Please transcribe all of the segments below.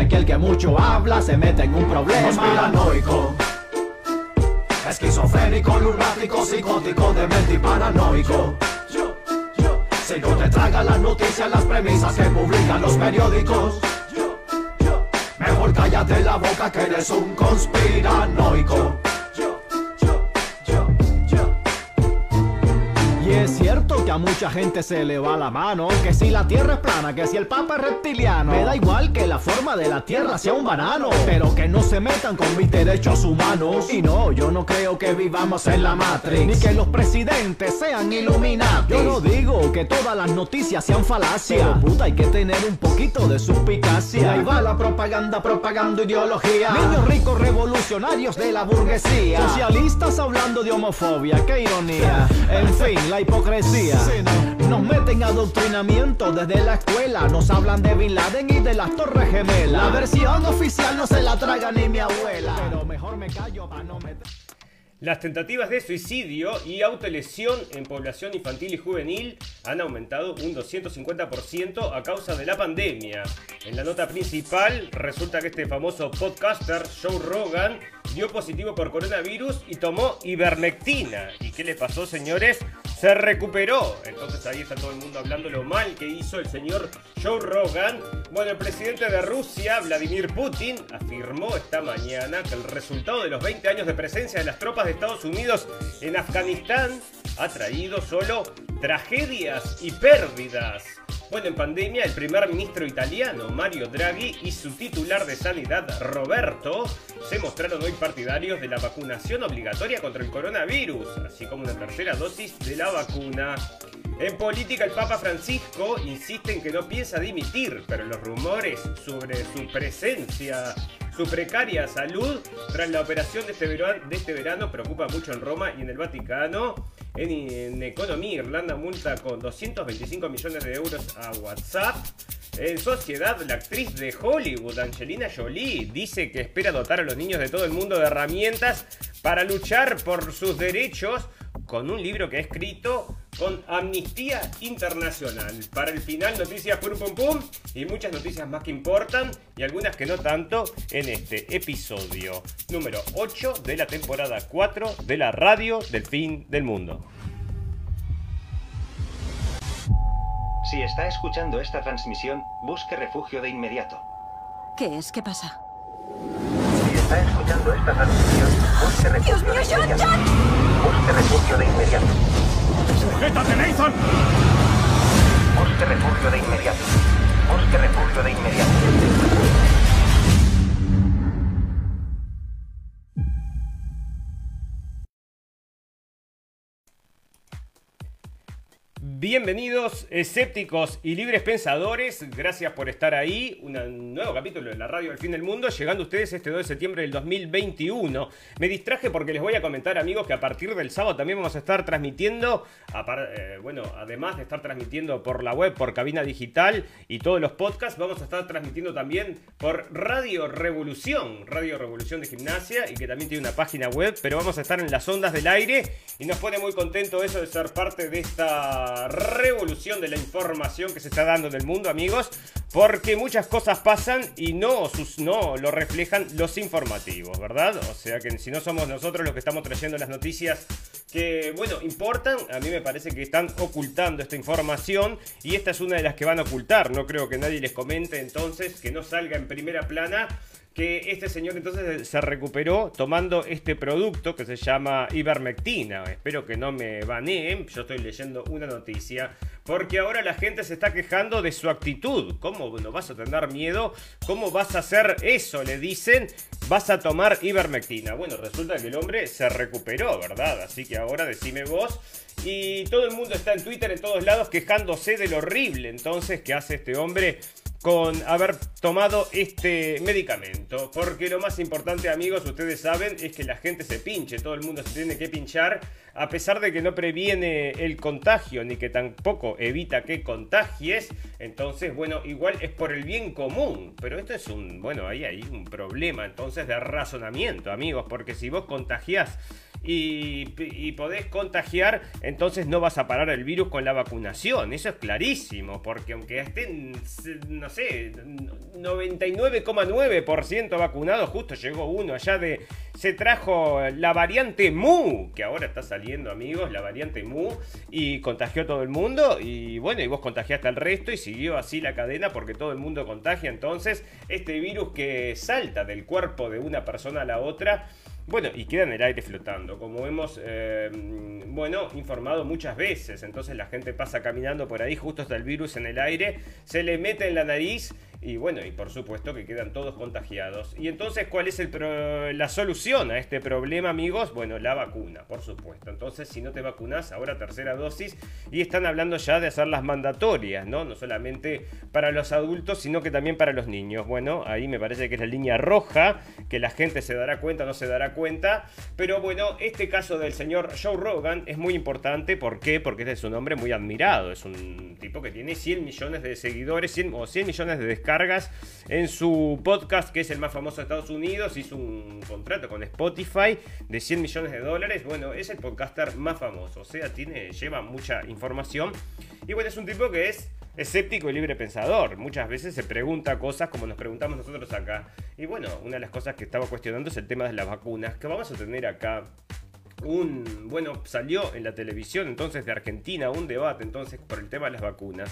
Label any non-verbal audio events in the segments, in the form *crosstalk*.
Y aquel que mucho habla se mete en un problema. Conspiranoico. Esquizofrénico, lunático, psicótico, demente y paranoico. Si no te tragan las noticias, las premisas que publican los periódicos. Mejor cállate la boca que eres un conspiranoico. Que a mucha gente se le va la mano, que si la tierra es plana, que si el papa es reptiliano, me da igual que la forma de la tierra sea un banano, pero que no se metan con mis derechos humanos. Y no, yo no creo que vivamos en la Matrix, ni que los presidentes sean iluminados. Yo no digo que todas las noticias sean falacias, pero puta hay que tener un poquito de suspicacia. Ahí va la propaganda propagando ideología. Niños ricos revolucionarios de la burguesía, socialistas hablando de homofobia, qué ironía. En fin, la hipocresía. Nos meten adoctrinamiento desde la escuela. Nos hablan de Bin Laden y de las Torres Gemelas. La versión oficial no se la traga ni mi abuela. Pero mejor me callo para no meter. Las tentativas de suicidio y autolesión en población infantil y juvenil han aumentado un 250% a causa de la pandemia. En la nota principal resulta que este famoso podcaster Joe Rogan dio positivo por coronavirus y tomó ivermectina. ¿Y qué le pasó, señores? Se recuperó. Entonces ahí está todo el mundo hablando lo mal que hizo el señor Joe Rogan. Bueno, el presidente de Rusia, Vladimir Putin, afirmó esta mañana que el resultado de los 20 años de presencia de las tropas de Estados Unidos en Afganistán ha traído solo tragedias y pérdidas. Bueno, en pandemia, el primer ministro italiano, Mario Draghi, y su titular de sanidad, Roberto, se mostraron hoy partidarios de la vacunación obligatoria contra el coronavirus, así como una tercera dosis de la vacuna. En política, el Papa Francisco insiste en que no piensa dimitir, pero los rumores sobre su presencia, su precaria salud tras la operación de este verano, de este preocupa mucho en Roma y en el Vaticano. En economía, Irlanda multa con 225 millones de euros a WhatsApp. En sociedad, la actriz de Hollywood, Angelina Jolie, dice que espera dotar a los niños de todo el mundo de herramientas para luchar por sus derechos con un libro que ha escrito con Amnistía Internacional. Para el final, noticias pum pum pum y muchas noticias más que importan y algunas que no tanto en este episodio número 8 de la temporada 4 de la radio del fin del mundo. Si está escuchando esta transmisión, busque refugio de inmediato. ¿Qué es? ¿Qué pasa? Si está escuchando esta transmisión, busque refugio ¡Dios mío, de John. John! Busque refugio de inmediato. ¡Sujétate, Nathan! Busque refugio de inmediato. Busque refugio de inmediato. Bienvenidos, escépticos y libres pensadores. Gracias por estar ahí. Un nuevo capítulo de la radio del fin del mundo. Llegando ustedes este 2 de septiembre del 2021. Me distraje porque les voy a comentar, amigos, que a partir del sábado también vamos a estar transmitiendo. eh, bueno, además de estar transmitiendo por la web, por cabina digital y todos los podcasts, vamos a estar transmitiendo también por Radio Revolución. Radio Revolución de Gimnasia y que también tiene una página web. Pero vamos a estar en las ondas del aire y nos pone muy contento eso de ser parte de esta revolución de la información que se está dando en el mundo, amigos, porque muchas cosas pasan y no, sus, no lo reflejan los informativos, ¿verdad? O sea que si no somos nosotros los que estamos trayendo las noticias que, bueno, importan, a mí me parece que están ocultando esta información y esta es una de las que van a ocultar. No creo que nadie les comente entonces que no salga en primera plana que este señor entonces se recuperó tomando este producto que se llama ivermectina. Espero que no me baneen, yo estoy leyendo una noticia, porque ahora la gente se está quejando de su actitud. ¿Cómo no vas a tener miedo? ¿Cómo vas a hacer eso? Le dicen, vas a tomar ivermectina. Bueno, resulta que el hombre se recuperó, ¿verdad? Así que ahora decime vos. Y todo el mundo está en Twitter, en todos lados, quejándose de lo horrible entonces que hace este hombre con haber tomado este medicamento. Porque lo más importante, amigos, ustedes saben, es que la gente se pinche. Todo el mundo se tiene que pinchar. A pesar de que no previene el contagio, ni que tampoco evita que contagies. Entonces, bueno, igual es por el bien común. Pero esto es un, bueno, ahí hay un problema entonces de razonamiento, amigos. Porque si vos contagiás y, y, podés contagiar, entonces no vas a parar el virus con la vacunación. Eso es clarísimo, porque aunque estén, no sé, 99,9% vacunados, justo llegó uno allá de... Se trajo la variante Mu, que ahora está saliendo amigos, la variante Mu, y contagió a todo el mundo, y bueno, y vos contagiaste al resto, y siguió así la cadena porque todo el mundo contagia, entonces este virus que salta del cuerpo de una persona a la otra, bueno, y queda en el aire flotando, como hemos, eh, bueno, informado muchas veces. Entonces la gente pasa caminando por ahí, justo está el virus en el aire, se le mete en la nariz y bueno, y por supuesto que quedan todos contagiados. Y entonces, ¿cuál es el la solución a este problema, amigos? Bueno, la vacuna, por supuesto. Entonces, si no te vacunas, ahora tercera dosis. Y están hablando ya de hacerlas mandatorias, ¿no? No solamente para los adultos, sino que también para los niños. Bueno, ahí me parece que es la línea roja, que la gente se dará cuenta, no se dará cuenta. Pero bueno, este caso del señor Joe Rogan es muy importante. ¿Por qué? Porque este es un hombre muy admirado. Es un tipo que tiene 100 millones de seguidores 100, o 100 millones de descargas cargas en su podcast, que es el más famoso de Estados Unidos. Hizo un contrato con Spotify de 100 millones de dólares. Bueno, es el podcaster más famoso, o sea, tiene, lleva mucha información. Y bueno, es un tipo que es escéptico y libre pensador. Muchas veces se pregunta cosas como nos preguntamos nosotros acá. Y bueno, una de las cosas que estaba cuestionando es el tema de las vacunas, que vamos a tener acá un, bueno, salió en la televisión entonces de Argentina un debate entonces por el tema de las vacunas.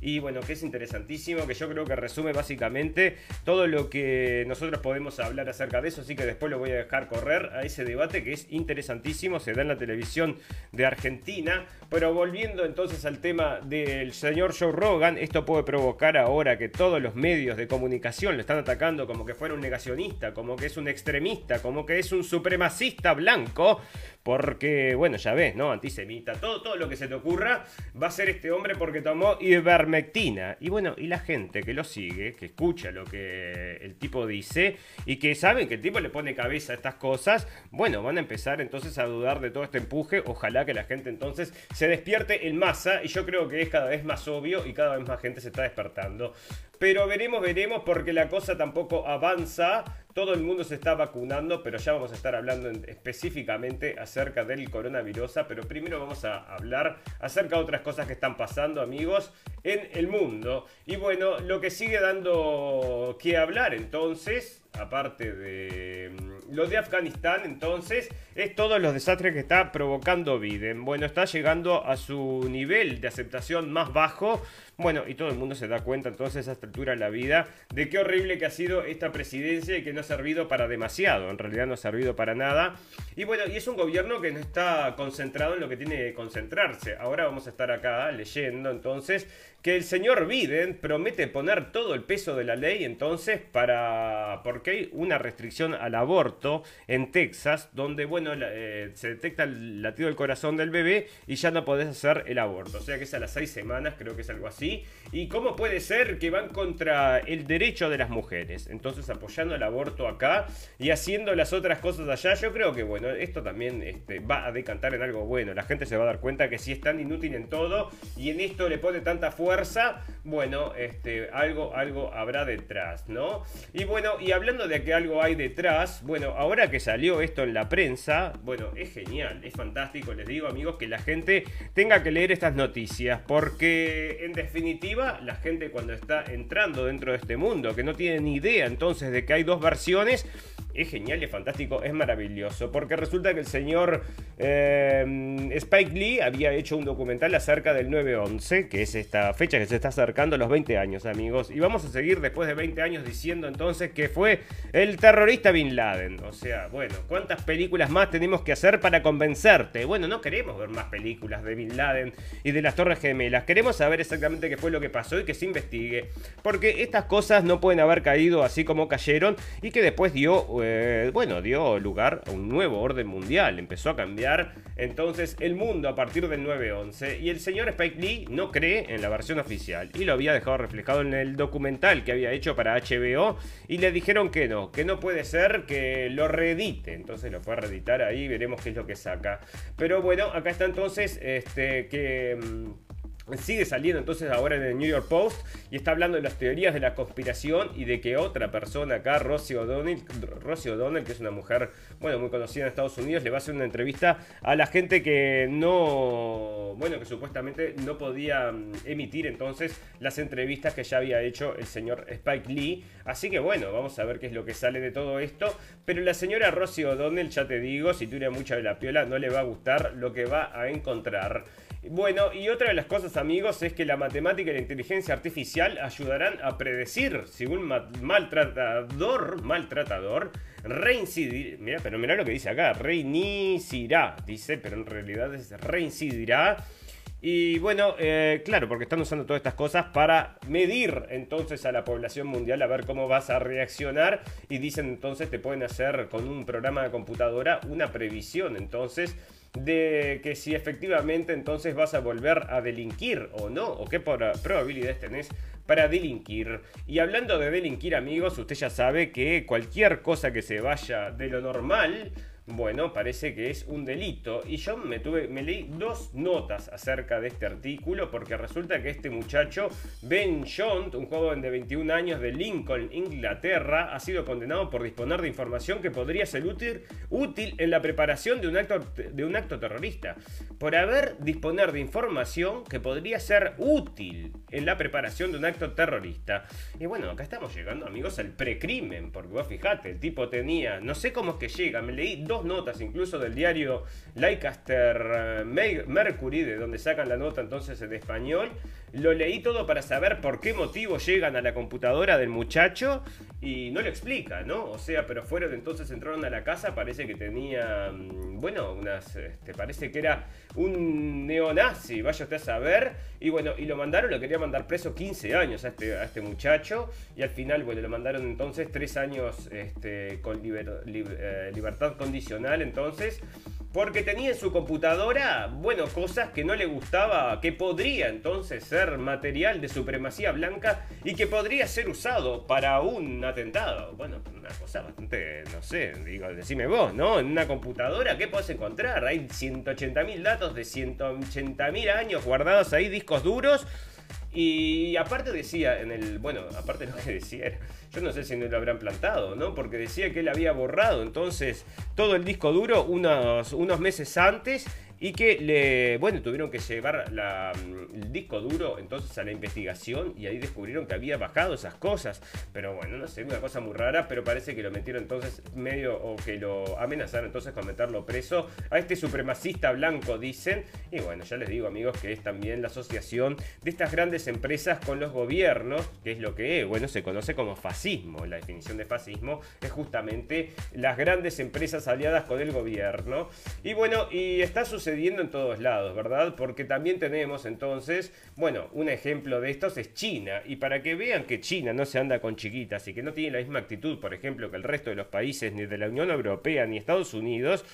Y bueno, que es interesantísimo, que yo creo que resume básicamente todo lo que nosotros podemos hablar acerca de eso, así que después lo voy a dejar correr a ese debate que es interesantísimo, se da en la televisión de Argentina. Pero volviendo entonces al tema del señor Joe Rogan, esto puede provocar ahora que todos los medios de comunicación lo están atacando como que fuera un negacionista, como que es un extremista, como que es un supremacista blanco. Porque, bueno, ya ves, ¿no? Antisemita, todo, todo lo que se te ocurra va a ser este hombre porque tomó ivermectina. Y bueno, y la gente que lo sigue, que escucha lo que el tipo dice y que saben que el tipo le pone cabeza a estas cosas, bueno, van a empezar entonces a dudar de todo este empuje. Ojalá que la gente entonces se despierte en masa y yo creo que es cada vez más obvio y cada vez más gente se está despertando. Pero veremos, veremos, porque la cosa tampoco avanza. Todo el mundo se está vacunando, pero ya vamos a estar hablando específicamente acerca del coronavirus. Pero primero vamos a hablar acerca de otras cosas que están pasando, amigos, en el mundo. Y bueno, lo que sigue dando que hablar entonces, aparte de mm, lo de Afganistán, entonces, es todos los desastres que está provocando Biden. Bueno, está llegando a su nivel de aceptación más bajo bueno, y todo el mundo se da cuenta entonces a esta altura de la vida de qué horrible que ha sido esta presidencia y que no ha servido para demasiado. En realidad no ha servido para nada. Y bueno, y es un gobierno que no está concentrado en lo que tiene que concentrarse. Ahora vamos a estar acá leyendo entonces que el señor Biden promete poner todo el peso de la ley entonces para... porque hay una restricción al aborto en Texas donde, bueno, eh, se detecta el latido del corazón del bebé y ya no podés hacer el aborto. O sea que es a las seis semanas, creo que es algo así. ¿Y cómo puede ser que van contra el derecho de las mujeres? Entonces apoyando el aborto acá y haciendo las otras cosas allá, yo creo que, bueno, esto también este, va a decantar en algo bueno. La gente se va a dar cuenta que si es tan inútil en todo y en esto le pone tanta fuerza, bueno, este, algo, algo habrá detrás, ¿no? Y bueno, y hablando de que algo hay detrás, bueno, ahora que salió esto en la prensa, bueno, es genial, es fantástico, les digo amigos, que la gente tenga que leer estas noticias, porque en definitiva, la gente cuando está entrando dentro de este mundo, que no tiene ni idea entonces de que hay dos versiones, es genial es fantástico, es maravilloso, porque resulta que el señor eh, Spike Lee había hecho un documental acerca del 9-11, que es esta fecha que se está acercando a los 20 años, amigos, y vamos a seguir después de 20 años diciendo entonces que fue el terrorista Bin Laden. O sea, bueno, ¿cuántas películas más tenemos que hacer para convencerte? Bueno, no queremos ver más películas de Bin Laden y de las Torres Gemelas, queremos saber exactamente qué fue lo que pasó y que se investigue, porque estas cosas no pueden haber caído así como cayeron y que después dio eh, bueno, dio lugar a un nuevo orden mundial. Empezó a cambiar entonces el mundo a partir del 9-11. Y el señor Spike Lee no cree en la versión oficial. Y lo había dejado reflejado en el documental que había hecho para HBO. Y le dijeron que no, que no puede ser que lo reedite. Entonces lo fue a reeditar ahí, veremos qué es lo que saca. Pero bueno, acá está entonces este que... Sigue saliendo entonces ahora en el New York Post y está hablando de las teorías de la conspiración y de que otra persona acá, Rosie O'Donnell, Rosie O'Donnell, que es una mujer, bueno, muy conocida en Estados Unidos, le va a hacer una entrevista a la gente que no, bueno, que supuestamente no podía mm, emitir entonces las entrevistas que ya había hecho el señor Spike Lee. Así que bueno, vamos a ver qué es lo que sale de todo esto. Pero la señora Rosie O'Donnell, ya te digo, si tuviera mucha de la piola, no le va a gustar lo que va a encontrar. Bueno, y otra de las cosas, amigos, es que la matemática y la inteligencia artificial ayudarán a predecir si un maltratador, maltratador, reincidirá. Mira, pero mira lo que dice acá, reincidirá, dice, pero en realidad es reincidirá. Y bueno, eh, claro, porque están usando todas estas cosas para medir entonces a la población mundial a ver cómo vas a reaccionar. Y dicen entonces te pueden hacer con un programa de computadora una previsión entonces de que si efectivamente entonces vas a volver a delinquir o no, o qué probabilidades tenés para delinquir. Y hablando de delinquir amigos, usted ya sabe que cualquier cosa que se vaya de lo normal, bueno, parece que es un delito. Y yo me, tuve, me leí dos notas acerca de este artículo porque resulta que este muchacho, Ben Shont, un joven de 21 años de Lincoln, Inglaterra, ha sido condenado por disponer de información que podría ser útil, útil en la preparación de un, acto, de un acto terrorista. Por haber disponer de información que podría ser útil en la preparación de un acto terrorista. Y bueno, acá estamos llegando, amigos, al precrimen, porque vos fijate, el tipo tenía, no sé cómo es que llega, me leí dos notas incluso del diario Leicester eh, Mercury, de donde sacan la nota entonces en español. Lo leí todo para saber por qué motivo llegan a la computadora del muchacho y no lo explica, ¿no? O sea, pero fueron entonces, entraron a la casa, parece que tenía, mm, bueno, unas, este, parece que era un neonazi, vaya usted a saber. Y bueno, y lo mandaron, lo quería mandar preso 15 años a este, a este muchacho. Y al final, bueno, lo mandaron entonces 3 años este, con eh, libertad condicional entonces porque tenía en su computadora, bueno, cosas que no le gustaba, que podría entonces ser material de supremacía blanca y que podría ser usado para un atentado. Bueno, una cosa bastante, no sé, digo, decime vos, ¿no? En una computadora, ¿qué podés encontrar? Hay 180.000 datos de 180.000 años guardados ahí, discos duros y aparte decía, en el, bueno, aparte lo que decía, yo no sé si no lo habrán plantado, ¿no? Porque decía que él había borrado entonces todo el disco duro unos, unos meses antes y que le, bueno, tuvieron que llevar el disco duro entonces a la investigación y ahí descubrieron que había bajado esas cosas. Pero bueno, no sé, una cosa muy rara, pero parece que lo metieron entonces medio o que lo amenazaron entonces con meterlo preso a este supremacista blanco, dicen. Y bueno, ya les digo amigos que es también la asociación de estas grandes empresas con los gobiernos, que es lo que, bueno, se conoce como fascismo. La definición de fascismo es justamente las grandes empresas aliadas con el gobierno. Y bueno, y está sucediendo en todos lados, ¿verdad? Porque también tenemos entonces, bueno, un ejemplo de estos es China. Y para que vean que China no se anda con chiquitas y que no tiene la misma actitud, por ejemplo, que el resto de los países, ni de la Unión Europea, ni Estados Unidos,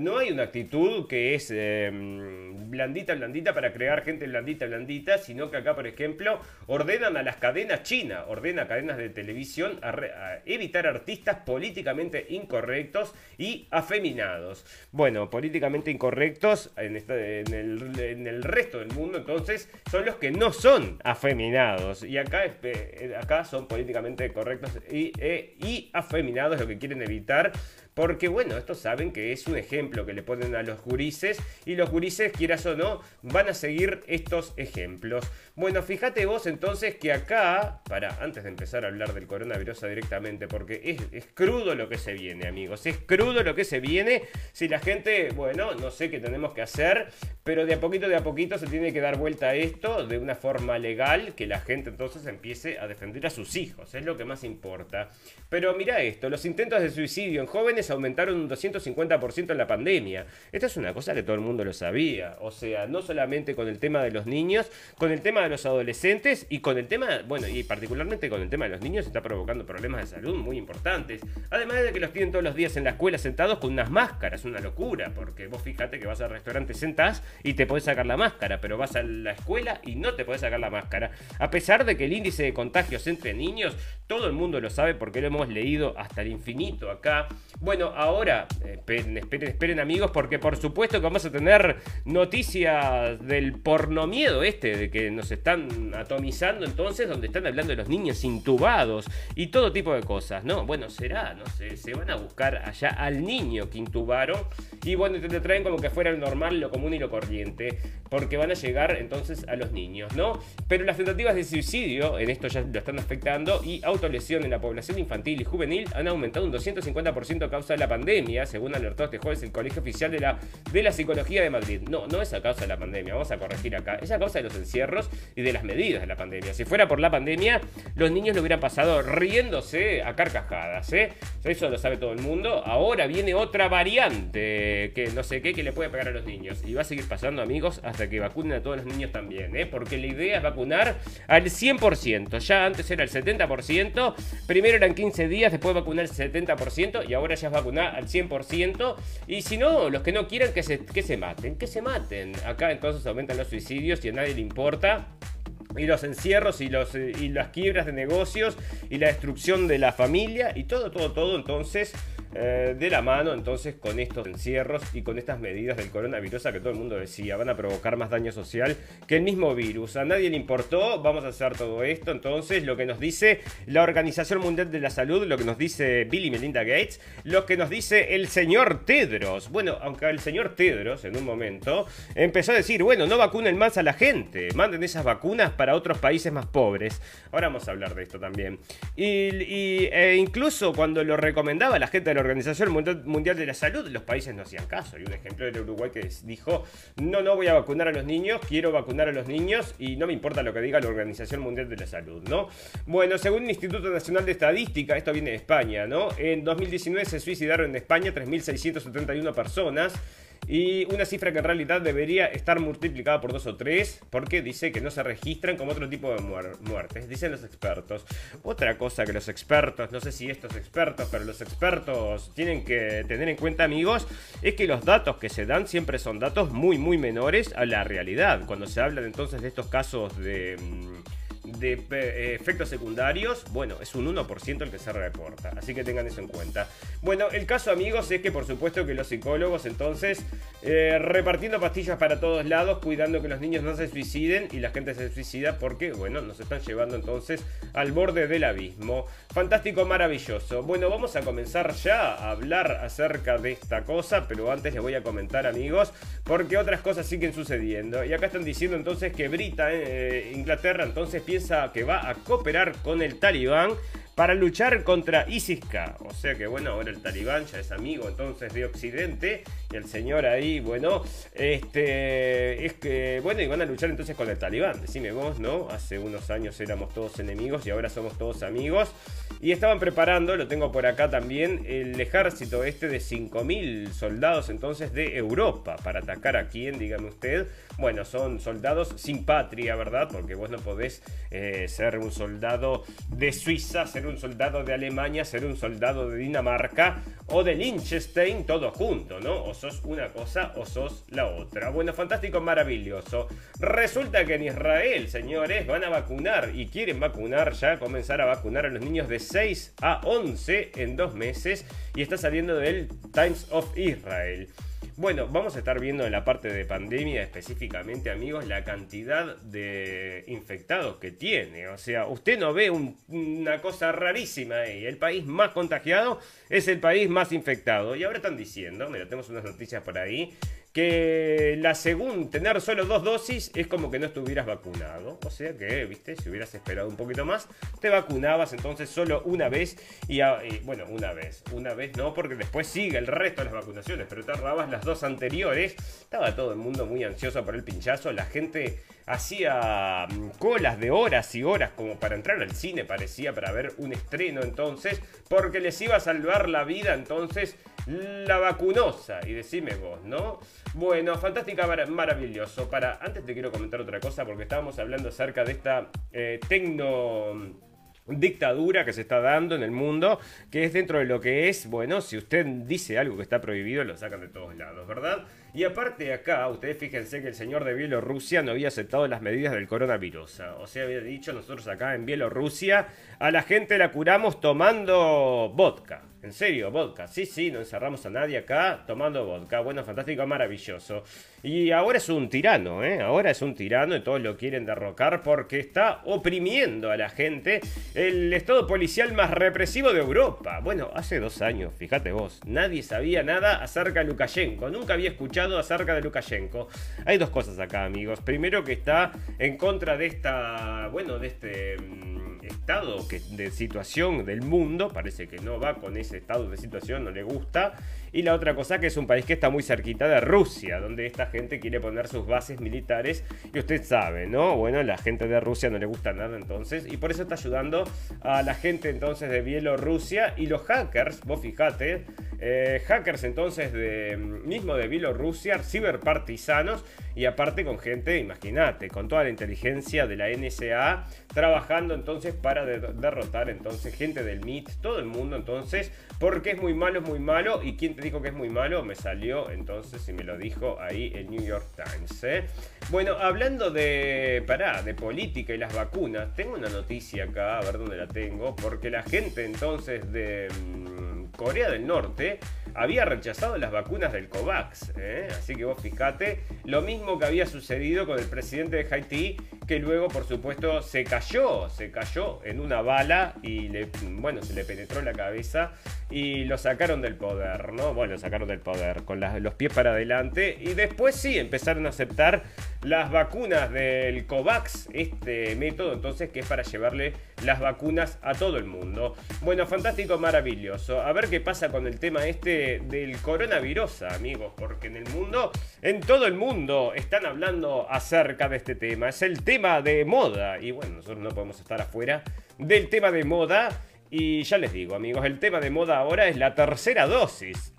no hay una actitud que es em, blandita, blandita para crear gente blandita, blandita, sino que acá, por ejemplo, ordenan a las cadenas chinas, ordena cadenas de televisión a, evitar artistas políticamente incorrectos y afeminados. Bueno, políticamente incorrectos en, el, resto del mundo, entonces, son los que no son afeminados. Y acá, eh, acá son políticamente correctos y, e, y afeminados, lo que quieren evitar porque bueno, estos saben que es un ejemplo que le ponen a los gurises y los gurises, quieras o no, van a seguir estos ejemplos. Bueno, fíjate vos entonces que acá, para antes de empezar a hablar del coronavirus directamente, porque es, crudo lo que se viene, amigos, es crudo lo que se viene. Si la gente, bueno, no sé qué tenemos que hacer, pero de a poquito, de a poquito se tiene que dar vuelta a esto de una forma legal, que la gente entonces empiece a defender a sus hijos, es lo que más importa. Pero mira esto, los intentos de suicidio en jóvenes aumentaron un 250% en la pandemia. Esta es una cosa que todo el mundo lo sabía. O sea, no solamente con el tema de los niños, con el tema de los adolescentes y con el tema, bueno, y particularmente con el tema de los niños está provocando problemas de salud muy importantes. Además de que los tienen todos los días en la escuela sentados con unas máscaras, una locura, porque vos fíjate que vas al restaurante sentás y te puedes sacar la máscara, pero vas a la escuela y no te puedes sacar la máscara. A pesar de que el índice de contagios entre niños, todo el mundo lo sabe porque lo hemos leído hasta el infinito acá. Bueno, ahora, esperen, esperen, esperen amigos, porque por supuesto que vamos a tener noticias del pornomiedo este, de que nos están atomizando entonces, donde están hablando de los niños intubados y todo tipo de cosas, ¿no? Bueno, será, no sé, se van a buscar allá al niño que intubaron y bueno, te, traen como que fuera lo normal, lo común y lo corriente, porque van a llegar entonces a los niños, ¿no? Pero las tentativas de suicidio, en esto ya lo están afectando, y autolesión en la población infantil y juvenil han aumentado un 250% a causa de la pandemia, según alertó este jueves el Colegio Oficial de la, de la Psicología de Madrid. No, no es a causa de la pandemia, vamos a corregir acá, es a causa de los encierros y de las medidas de la pandemia. Si fuera por la pandemia, los niños lo hubieran pasado riéndose a carcajadas, ¿eh? Eso lo sabe todo el mundo. Ahora viene otra variante que no sé qué que le puede pegar a los niños. Y va a seguir pasando, amigos, hasta que vacunen a todos los niños también, ¿eh? Porque la idea es vacunar al 100%. Ya antes era el 70%, primero eran 15 días, después vacunar el 70% y ahora ya es vacunar al 100%. Y si no, los que no quieran que se, que se maten, que se maten. Acá entonces aumentan los suicidios y a nadie le importa y los encierros y, los, y las quiebras de negocios y la destrucción de la familia y todo, todo, todo. Entonces, eh, de la mano entonces con estos encierros y con estas medidas del coronavirus que todo el mundo decía van a provocar más daño social que el mismo virus. A nadie le importó, vamos a hacer todo esto. Entonces, lo que nos dice la Organización Mundial de la Salud, lo que nos dice Bill y Melinda Gates, lo que nos dice el señor Tedros. Bueno, aunque el señor Tedros en un momento empezó a decir, bueno, no vacunen más a la gente, manden esas vacunas para otros países más pobres. Ahora vamos a hablar de esto también. Y, e incluso cuando lo recomendaba la gente de la Organización Mundial de la Salud, los países no hacían caso. Y un ejemplo era Uruguay que dijo, no, no voy a vacunar a los niños, quiero vacunar a los niños y no me importa lo que diga la Organización Mundial de la Salud, ¿no? Bueno, según el Instituto Nacional de Estadística, esto viene de España, ¿no? En 2019 se suicidaron en España 3.671 personas. Y una cifra que en realidad debería estar multiplicada por dos o tres, porque dice que no se registran como otro tipo de muertes, dicen los expertos. Otra cosa que los expertos, no sé si estos expertos, pero los expertos tienen que tener en cuenta, amigos, es que los datos que se dan siempre son datos muy, muy menores a la realidad. Cuando se hablan entonces de estos casos de... Mm, de eh, efectos secundarios, bueno, es un 1% el que se reporta. Así que tengan eso en cuenta. Bueno, el caso, amigos, es que por supuesto que los psicólogos entonces eh, repartiendo pastillas para todos lados, cuidando que los niños no se suiciden y la gente se suicida porque, bueno, nos están llevando entonces al borde del abismo. Fantástico, maravilloso. Bueno, vamos a comenzar ya a hablar acerca de esta cosa, pero antes les voy a comentar, amigos, porque otras cosas siguen sucediendo. Y acá están diciendo entonces que Brita, eh, Inglaterra, entonces piensa que va a cooperar con el talibán para luchar contra ISIS-K. O sea que bueno, ahora el talibán ya es amigo entonces de Occidente y el señor ahí, bueno, este, es que, bueno, y van a luchar entonces con el talibán. Decime vos, ¿no? Hace unos años éramos todos enemigos y ahora somos todos amigos. Y estaban preparando, lo tengo por acá también, el ejército este de 5.000 soldados entonces de Europa para atacar a quién, dígame usted. Bueno, son soldados sin patria, ¿verdad? Porque vos no podés eh, ser un soldado de Suiza, ser un soldado de Alemania, ser un soldado de Dinamarca o de Liechtenstein, todo junto, ¿no? O sos una cosa o sos la otra. Bueno, fantástico, maravilloso. Resulta que en Israel, señores, van a vacunar y quieren vacunar ya, comenzar a vacunar a los niños de 6 a 11 en dos meses y está saliendo del Times of Israel. Bueno, vamos a estar viendo en la parte de pandemia específicamente, amigos, la cantidad de infectados que tiene. O sea, usted no ve una cosa rarísima ahí. El país más contagiado es el país más infectado. Y ahora están diciendo, mira, tenemos unas noticias por ahí, que la según tener solo dos dosis es como que no estuvieras vacunado. O sea que, viste, si hubieras esperado un poquito más, te vacunabas entonces solo una vez y, bueno, una vez, una vez no, porque después sigue el resto de las vacunaciones, pero te ahorrabas las dos anteriores. Estaba todo el mundo muy ansioso por el pinchazo, la gente hacía mm, colas de horas y horas como para entrar al cine, parecía para ver un estreno entonces, porque les iba a salvar la vida entonces la vacunosa. Y decime vos, ¿no? Bueno, fantástica, maravilloso. Para, antes te quiero comentar otra cosa, porque estábamos hablando acerca de esta eh, tecno dictadura que se está dando en el mundo, que es dentro de lo que es, bueno, si usted dice algo que está prohibido, lo sacan de todos lados, ¿verdad? Y aparte acá, ustedes fíjense que el señor de Bielorrusia no había aceptado las medidas del coronavirus. O sea, había dicho nosotros acá en Bielorrusia, a la gente la curamos tomando vodka. En serio, vodka. Sí, sí, no encerramos a nadie acá tomando vodka. Bueno, fantástico, maravilloso. Y ahora es un tirano, ¿eh? Ahora es un tirano y todos lo quieren derrocar porque está oprimiendo a la gente. El estado policial más represivo de Europa. Bueno, hace dos años, fíjate vos, nadie sabía nada acerca de Lukashenko. Nunca había escuchado acerca de Lukashenko. Hay dos cosas acá, amigos. Primero que está en contra de esta, bueno, de este mm, estado que, de situación del mundo. Parece que no va con ese estado de situación, no le gusta. Y la otra cosa que es un país que está muy cerquita de Rusia, donde esta gente quiere poner sus bases militares. Y usted sabe, ¿no? Bueno, la gente de Rusia no le gusta nada entonces. Y por eso está ayudando a la gente entonces de Bielorrusia. Y los hackers, vos fijate, eh, hackers entonces de mismo de Bielorrusia, ciberpartisanos. Y aparte con gente, imagínate, con toda la inteligencia de la NSA, trabajando entonces para derrotar entonces gente del MIT, todo el mundo entonces, porque es muy malo, es muy malo. ¿Y quién te dijo que es muy malo? Me salió entonces y me lo dijo ahí el New York Times. ¿eh? Bueno, hablando de, pará, de política y las vacunas, tengo una noticia acá, a ver dónde la tengo, porque la gente entonces de mm, Corea del Norte había rechazado las vacunas del COVAX. ¿eh? Así que vos fijate, lo mismo que había sucedido con el presidente de Haití, que luego, por supuesto, se cayó, se cayó en una bala y le, bueno, se le penetró la cabeza y lo sacaron del poder, ¿no? Bueno, lo sacaron del poder con los pies para adelante y después sí empezaron a aceptar las vacunas del COVAX, este método entonces que es para llevarle las vacunas a todo el mundo. Bueno, fantástico, maravilloso. A ver qué pasa con el tema este del coronavirus, amigos, porque en el mundo, en todo el mundo, están hablando acerca de este tema. Es el tema de moda y bueno, nosotros no podemos estar afuera del tema de moda. Y ya les digo, amigos, el tema de moda ahora es la tercera dosis.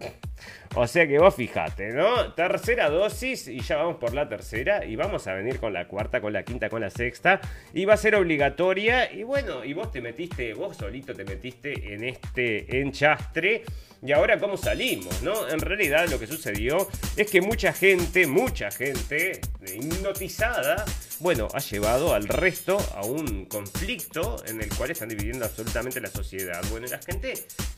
O sea que vos fijate, ¿no? Tercera dosis y ya vamos por la tercera y vamos a venir con la cuarta, con la quinta, con la sexta y va a ser obligatoria y bueno, y vos te metiste, vos solito te metiste en este enchastre y ahora cómo salimos, ¿no? En realidad lo que sucedió es que mucha gente, mucha gente hipnotizada, bueno, ha llevado al resto a un conflicto en el cual están dividiendo absolutamente la sociedad. Bueno, la gente,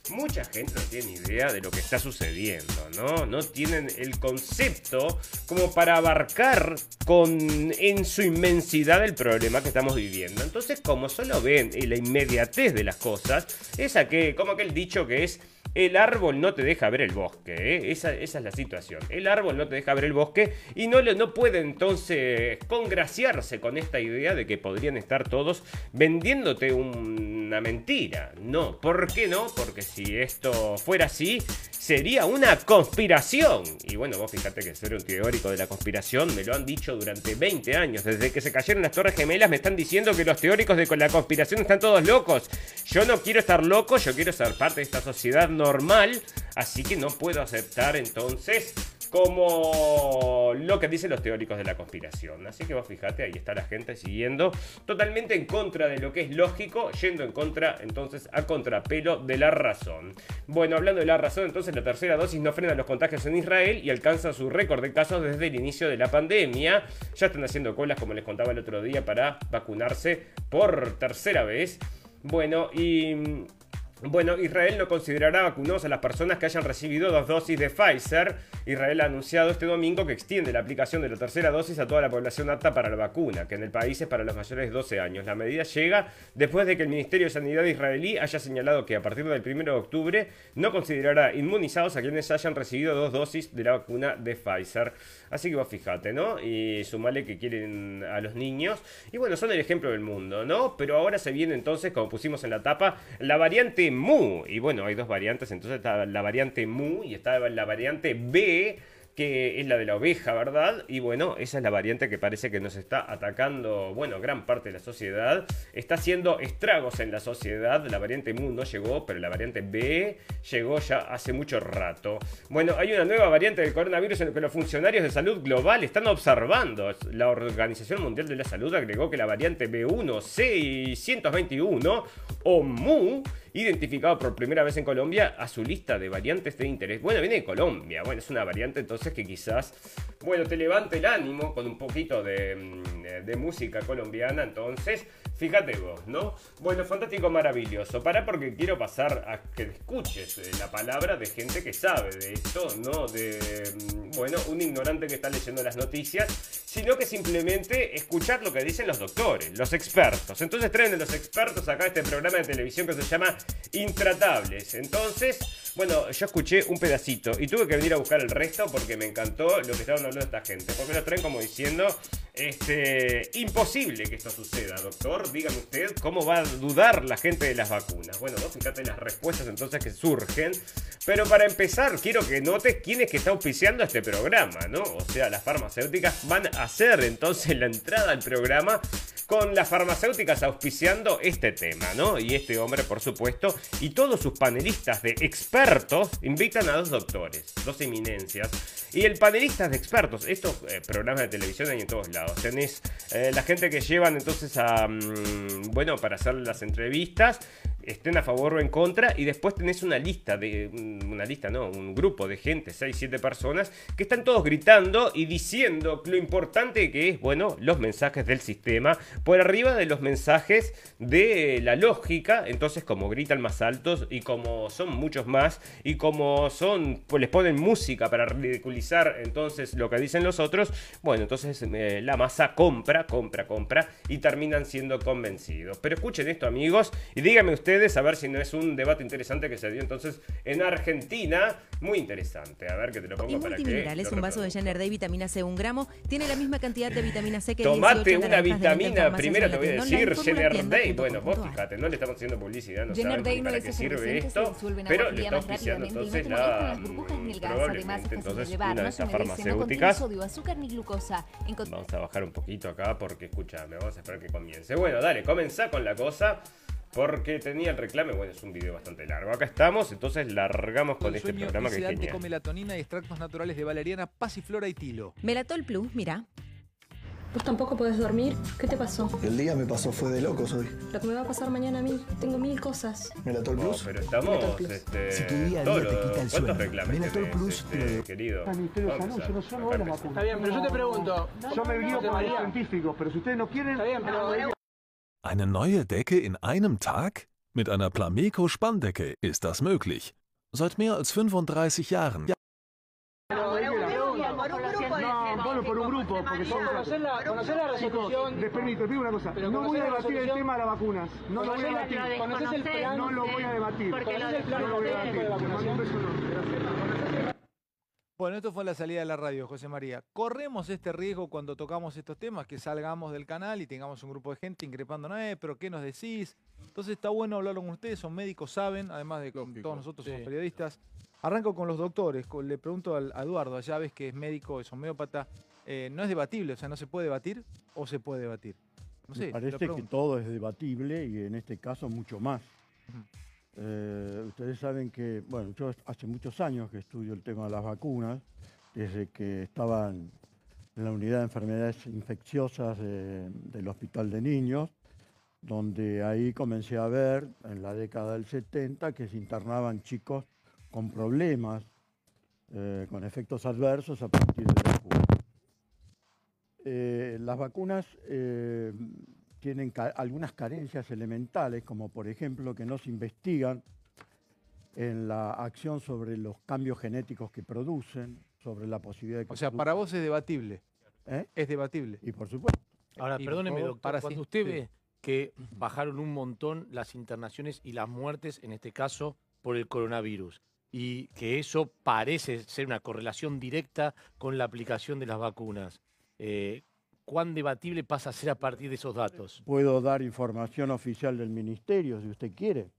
mucha gente no tiene idea de lo que está sucediendo, ¿no? No tienen el concepto como para abarcar con en su inmensidad el problema que estamos viviendo. Entonces, como solo ven la inmediatez de las cosas, es aquel, como aquel dicho que es el árbol no te deja ver el bosque. ¿eh? Esa, es la situación. El árbol no te deja ver el bosque y no, no puede entonces congraciarse con esta idea de que podrían estar todos vendiéndote una mentira. No, ¿por qué no? Porque si esto fuera así, sería una conspiración. Y bueno, vos fíjate que ser un teórico de la conspiración me lo han dicho durante 20 años. Desde que se cayeron las Torres Gemelas me están diciendo que los teóricos de la conspiración están todos locos. Yo no quiero estar loco, yo quiero ser parte de esta sociedad normal, así que no puedo aceptar entonces como lo que dicen los teóricos de la conspiración. Así que vos fíjate, ahí está la gente siguiendo totalmente en contra de lo que es lógico, yendo en contra entonces a contrapelo de la razón. Bueno, hablando de la razón, entonces la tercera dosis no frena los contagios en Israel y alcanza su récord de casos desde el inicio de la pandemia. Ya están haciendo colas, como les contaba el otro día, para vacunarse por tercera vez. Bueno, y bueno, Israel no considerará vacunados a las personas que hayan recibido dos dosis de Pfizer. Israel ha anunciado este domingo que extiende la aplicación de la tercera dosis a toda la población apta para la vacuna, que en el país es para los mayores de 12 años. La medida llega después de que el Ministerio de Sanidad israelí haya señalado que a partir del 1 de octubre no considerará inmunizados a quienes hayan recibido dos dosis de la vacuna de Pfizer. Así que vos fíjate, ¿no? Y sumale que quieren a los niños. Y bueno, son el ejemplo del mundo, ¿no? Pero ahora se viene entonces, como pusimos en la tapa, la variante Mu. Y bueno, hay dos variantes, entonces está la variante Mu y está la variante B que es la de la oveja, ¿verdad? Y bueno, esa es la variante que parece que nos está atacando, bueno, gran parte de la sociedad. Está haciendo estragos en la sociedad. La variante Mu no llegó, pero la variante B llegó ya hace mucho rato. Bueno, hay una nueva variante del coronavirus en la que los funcionarios de salud global están observando. La Organización Mundial de la Salud agregó que la variante B1 621 o Mu identificado por primera vez en Colombia a su lista de variantes de interés. Bueno, viene de Colombia, bueno, es una variante entonces que quizás, bueno, te levante el ánimo con un poquito de, mm, de música colombiana, entonces Fíjate vos, ¿no? Bueno, fantástico, maravilloso. Para porque quiero pasar a que escuches eh, la palabra de gente que sabe de esto, ¿no? De, mm, bueno, un ignorante que está leyendo las noticias, sino que simplemente escuchar lo que dicen los doctores, los expertos. Entonces traen de los expertos acá este programa de televisión que se llama Intratables. Entonces, bueno, yo escuché un pedacito y tuve que venir a buscar el resto porque me encantó lo que estaban hablando esta gente. Porque lo traen como diciendo, este, imposible que esto suceda, doctor. Dígame usted, ¿cómo va a dudar la gente de las vacunas? Bueno, vos fíjate las respuestas entonces que surgen. Pero para empezar, quiero que notes quién es que está auspiciando este programa, ¿no? O sea, las farmacéuticas van a hacer entonces la entrada al programa con las farmacéuticas auspiciando este tema, ¿no? Y este hombre, por supuesto, y todos sus panelistas de expertos invitan a dos doctores, dos eminencias. Y el panelista de expertos, estos eh, programas de televisión hay en todos lados. Tenés eh, la gente que llevan entonces a, mm, bueno, para hacer las entrevistas, estén a favor o en contra, y después tenés una lista de, mm, una lista, no, un grupo de gente, 6, 7 personas, que están todos gritando y diciendo lo importante que es, bueno, los mensajes del sistema, por arriba de los mensajes de la lógica, entonces como gritan más altos y como son muchos más, y como son, pues les ponen música para ridiculizar entonces lo que dicen los otros, bueno, entonces eh, la masa compra, compra, compra, y terminan siendo convencidos. Pero escuchen esto amigos, y díganme ustedes, a ver si no es un debate interesante que se dio entonces en Argentina. Muy interesante. A ver que te lo pongo Y para que. multimineral es un vaso de. Jenner Day, vitamina C, un gramo. Tiene la misma cantidad de vitamina C que Tomate 18 una vitamina, primero te voy a decir, Jenner Day. Bueno, vos fíjate, no le estamos haciendo publicidad, no Jenner saben Day no para qué sirve esto, pero le está auspiciando entonces la. Además, probablemente entonces una de estas farmacéuticas Vamos a bajar un poquito acá porque escúchame, vamos a esperar que comience. Bueno, dale, comenzá con la cosa. Porque tenía el reclame, bueno, es un video bastante largo. Acá estamos, entonces largamos con el este programa que es con melatonina y extractos naturales de valeriana, pasiflora y tilo. Melatol Plus, mira. ¿Vos tampoco podés dormir? ¿Qué te pasó? El día me pasó fue de locos hoy. Lo que me va a pasar mañana a mí. Tengo mil cosas. Melatol No, Plus. pero estamos, Melatol Plus. este, Si tu día a todo día te quita el ¿Cuántos sueño, reclames Melatol tenés, Plus este, querido? Vamos no, yo no. Está bien, pero yo te pregunto. Yo me guío por los científicos, pero si ustedes no quieren... Está bien, pero. Eine neue Decke in einem Tag? Mit einer Plameco Spanndecke ist das möglich. Seit mehr als 35 Jahren. Por un grupo, porque son... Conocer la, conocer la resolución. Les permito, te digo una cosa. Pero No voy a conocer la debatir el resolución- tema de las vacunas. No lo voy a Conocer la- debatir. ¿Conoces el plan? No lo voy a debatir. ¿Conoces el plan No lo voy a técnico de debatir. Te mando un beso enorme. Bueno, esto fue la salida de la radio, José María. ¿Corremos este riesgo cuando tocamos estos temas? Que salgamos del canal y tengamos un grupo de gente increpándonos, eh, pero ¿qué nos decís? Entonces está bueno hablarlo con ustedes, son médicos, saben, además de que todos nosotros somos periodistas. Arranco con los doctores, le pregunto a Eduardo, allá ves que es médico, es homeópata, eh, ¿no es debatible? O sea, ¿no se puede debatir o se puede debatir? No sé, Me te lo parece que todo es debatible y en este caso mucho más. Eh, ustedes saben que, bueno, yo hace muchos años que estudio el tema de las vacunas, desde que estaba en, la unidad de enfermedades infecciosas de- del Hospital de Niños, donde ahí comencé a ver en la década del 70 que se internaban chicos con problemas, eh, con efectos adversos a partir de la vacuna. Eh, las vacunas tienen ca- algunas carencias elementales, como por ejemplo que no se investigan en la acción sobre los cambios genéticos que producen, sobre la posibilidad de que O sea, para vos es debatible. ¿Eh? Es debatible. Y por supuesto. Ahora, Y, perdóneme, doctor, para cuando sí, usted sí. ve que bajaron un montón las internaciones y las muertes, en este caso, por el coronavirus, y que eso parece ser una correlación directa con la aplicación de las vacunas, eh, ¿cuán debatible pasa a ser a partir de esos datos? Puedo dar información oficial del ministerio, si usted quiere.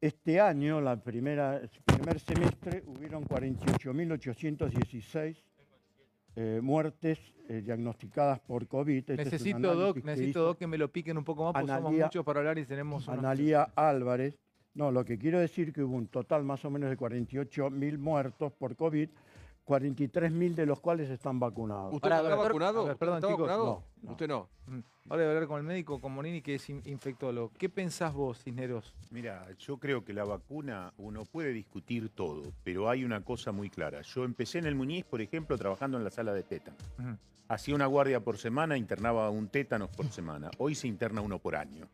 Este año, la primera, el primer semestre, hubieron 48.816 eh, muertes eh, diagnosticadas por COVID. Este es Necesito, Doc, que necesito, hizo Doc, que me lo piquen un poco más, porque somos Analía- muchos para hablar y tenemos. Analía Álvarez. No, lo que quiero decir que hubo un total más o menos de 48.000 muertos por COVID, 43.000 de los cuales están vacunados. ¿Usted está vacunado? Ver, perdón, ¿Está chicos. vacunado? No, Usted no. Ahora voy a hablar con el médico, con Monini, que es in- infectólogo. ¿Qué pensás vos, Cisneros? Mira, yo creo que la vacuna uno puede discutir todo, pero hay una cosa muy clara. Yo empecé en el Muñiz, por ejemplo, trabajando en la sala de tétanos. Hacía una guardia por semana, internaba un tétanos por semana. Hoy se interna uno por año,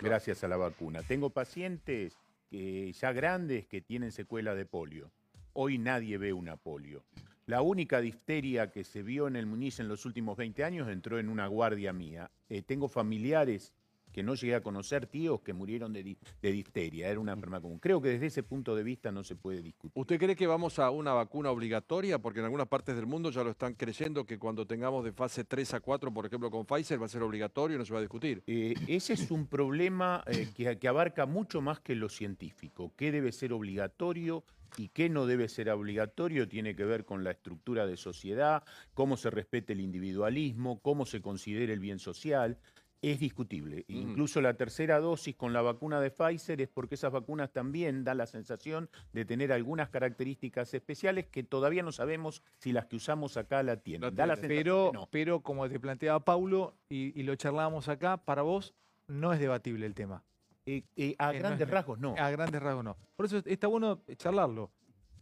gracias a la vacuna. Tengo pacientes que, ya grandes que tienen secuela de polio. Hoy nadie ve una polio. La única difteria que se vio en el Muñiz en los últimos 20 años entró en una guardia mía. Eh, tengo familiares que no llegué a conocer, tíos que murieron de, di- de difteria. Era una enfermedad común. Creo que desde ese punto de vista no se puede discutir. ¿Usted cree que vamos a una vacuna obligatoria? Porque en algunas partes del mundo ya lo están creyendo que cuando tengamos de fase 3 a 4, por ejemplo con Pfizer, va a ser obligatorio y no se va a discutir. Eh, ese es un problema eh, que, que abarca mucho más que lo científico. ¿Qué debe ser obligatorio y qué no debe ser obligatorio? Tiene que ver con la estructura de sociedad, cómo se respete el individualismo, cómo se considera el bien social. Es discutible. Incluso la tercera dosis con la vacuna de Pfizer es porque esas vacunas también dan la sensación de tener algunas características especiales que todavía no sabemos si las que usamos acá la tienen. Da la sensación Pero, que no. pero como te planteaba Paulo y, y lo charlábamos acá, para vos no es debatible el tema. Eh, a Eh, no grandes es- rasgos no. A grandes rasgos no. Por eso está bueno charlarlo.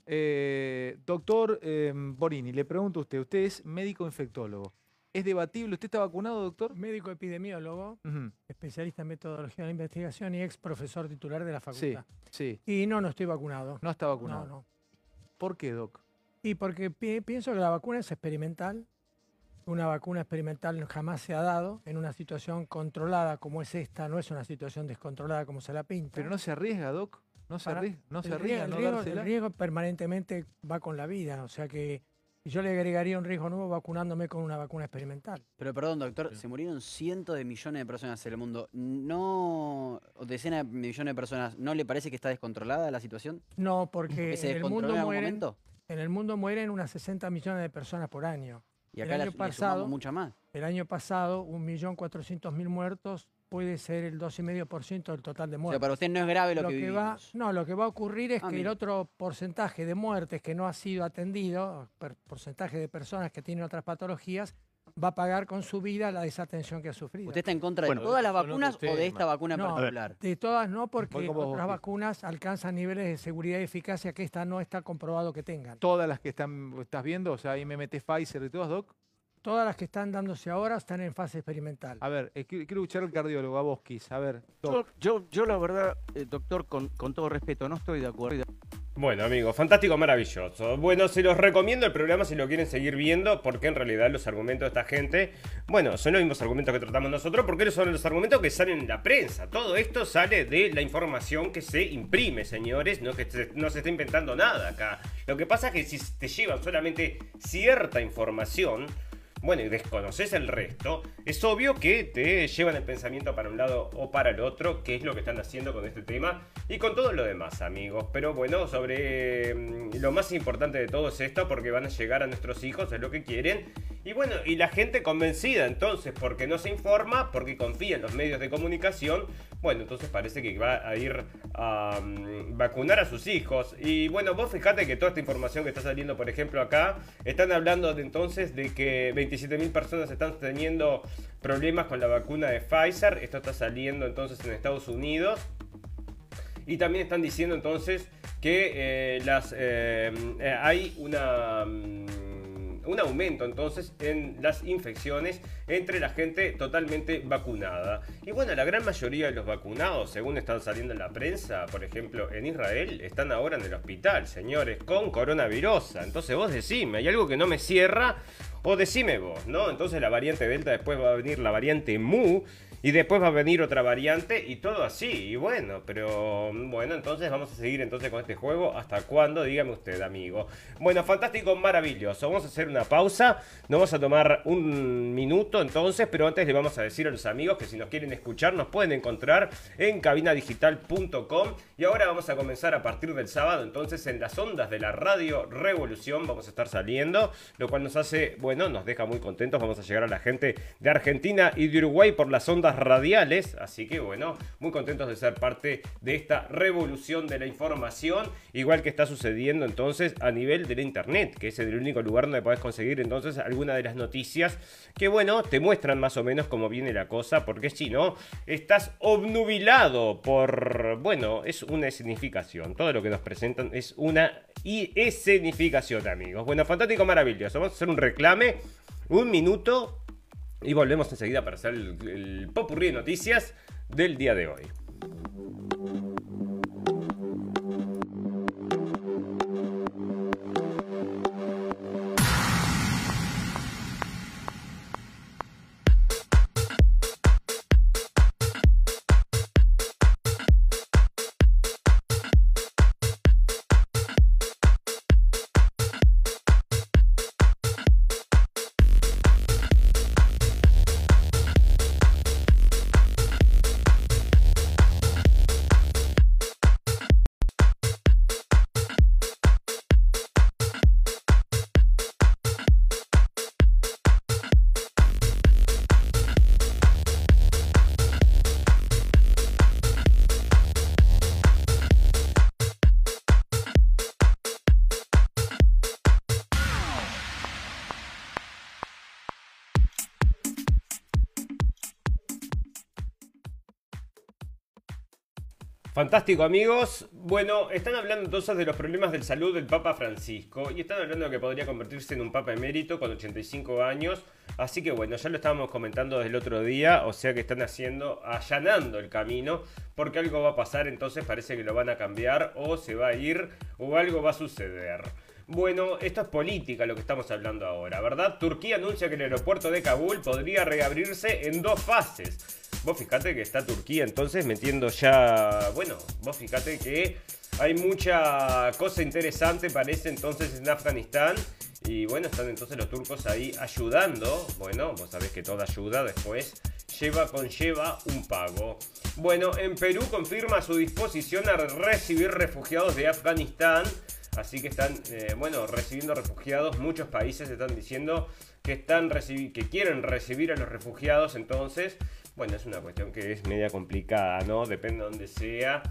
Eh, doctor eh, Borini, le pregunto a usted, usted es médico infectólogo. ¿Es debatible? ¿Usted está vacunado, doctor? Médico epidemiólogo, especialista en metodología de la investigación y ex profesor titular de la Sí, facultad. sí. Y no, no estoy vacunado. No está vacunado. No, no. ¿Por qué, doc? Y porque pi- pienso que la vacuna es experimental. Una vacuna experimental jamás se ha dado en una situación controlada como es esta, no es una situación descontrolada como se la pinta. Pero no se arriesga, doc. No se arriesga, no se el arriesga riesgo- a no el riesgo, dársela. el riesgo permanentemente va con la vida, o sea que yo le agregaría un riesgo nuevo vacunándome con una vacuna experimental. Pero perdón, doctor, se murieron cientos de millones de personas en el mundo. ¿No, o decenas de millones de personas, ¿no le parece que está descontrolada la situación? No, porque ¿Que se en el mundo mueren, en el mundo mueren unas 60 millones de personas por año. Y El acá la- año pasado, mucha más. El año pasado, 1.400.000 muertos puede ser el 2,5% del total de O muertos. sea, para usted no es grave lo, que va, vivimos. No, lo que va a ocurrir es Ah, que el otro porcentaje de muertes que no ha sido atendido, porcentaje de personas que tienen otras patologías, va a pagar con su vida la desatención que ha sufrido. ¿Usted está en contra de Bueno, todas las vacunas o de esta vacuna en No, particular? De todas no, porque vos, otras vacunas alcanzan niveles de seguridad y eficacia que esta no está comprobado que tengan. Todas las que están, estás viendo, o sea, MMT, Pfizer y todas, doc. Todas las que están dándose ahora están en fase experimental. A ver, eh, quiero, quiero escuchar al cardiólogo, a Bosquis. A ver, doc. Yo, yo, yo la verdad, eh, doctor, con, con todo respeto, no estoy de acuerdo. Bueno, amigos, fantástico, maravilloso. Bueno, se los recomiendo el programa si lo quieren seguir viendo, porque en realidad los argumentos de esta gente, bueno, son los mismos argumentos que tratamos nosotros, porque son los argumentos que salen en la prensa. Todo esto sale de la información que se imprime, señores, no que no se está inventando nada acá. Lo que pasa es que si te llevan solamente cierta información, bueno, y desconoces el resto, es obvio que te llevan el pensamiento para un lado o para el otro, que es lo que están haciendo con este tema y con todo lo demás, amigos. Pero bueno, sobre mm, lo más importante de todo es esto, porque van a llegar a nuestros hijos, es lo que quieren. Y bueno, y la gente convencida entonces, porque no se informa, porque confía en los medios de comunicación, bueno, entonces parece que va a ir a mm, vacunar a sus hijos. Y bueno, vos fijate que toda esta información que está saliendo, por ejemplo, acá, están hablando entonces de que 27.000 personas están teniendo problemas con la vacuna de Pfizer. Esto está saliendo entonces en Estados Unidos. Y también están diciendo entonces que eh, las, eh, eh, hay una, mm, un aumento entonces en las infecciones entre la gente totalmente vacunada. Y bueno, la gran mayoría de los vacunados, según están saliendo en la prensa, por ejemplo en Israel, están ahora en el hospital, señores, con coronavirus. Entonces vos decime, hay algo que no me cierra o decime vos, ¿no? Entonces la variante Delta, después va a venir la variante Mu. Y después va a venir otra variante y todo así. Y bueno, pero bueno, entonces vamos a seguir entonces con este juego. ¿Hasta cuándo? Dígame usted, amigo. Bueno, fantástico, maravilloso. Vamos a hacer una pausa. Nos vamos a tomar un minuto entonces, pero antes le vamos a decir a los amigos que si nos quieren escuchar nos pueden encontrar en cabinadigital.com. Y ahora vamos a comenzar a partir del sábado entonces en las ondas de la radio Revolución. Vamos a estar saliendo, lo cual nos hace, bueno, nos deja muy contentos. Vamos a llegar a la gente de Argentina y de Uruguay por las ondas radiales. Así que bueno, muy contentos de ser parte de esta revolución de la información, igual que está sucediendo entonces a nivel del internet, que es el único lugar donde podés conseguir entonces alguna de las noticias que bueno, te muestran más o menos cómo viene la cosa, porque si no, estás obnubilado por, bueno, es una escenificación. Todo lo que nos presentan es una escenificación, amigos. Bueno, fantástico, maravilloso. Vamos a hacer un reclame, un minuto, y volvemos enseguida para hacer el, el popurrí de noticias del día de hoy. Fantástico amigos. Bueno, están hablando entonces de los problemas de salud del Papa Francisco y están hablando de que podría convertirse en un Papa emérito con 85 años. Así que bueno, ya lo estábamos comentando desde el otro día, o sea que están haciendo, allanando el camino, porque algo va a pasar, entonces parece que lo van a cambiar o se va a ir o algo va a suceder. Bueno, esto es política lo que estamos hablando ahora, ¿verdad? Turquía anuncia que el aeropuerto de Kabul podría reabrirse en dos fases. Vos fíjate que está Turquía entonces metiendo ya. Bueno, vos fíjate que hay mucha cosa interesante, parece entonces en Afganistán. Y bueno, están entonces los turcos ahí ayudando. Bueno, vos sabés que toda ayuda después lleva conlleva un pago. Bueno, en Perú confirma su disposición a recibir refugiados de Afganistán. Así que están, eh, bueno, recibiendo refugiados. Muchos países están diciendo que, están que quieren recibir a los refugiados. Entonces, bueno, es una cuestión que es media complicada, ¿no? Depende de donde sea.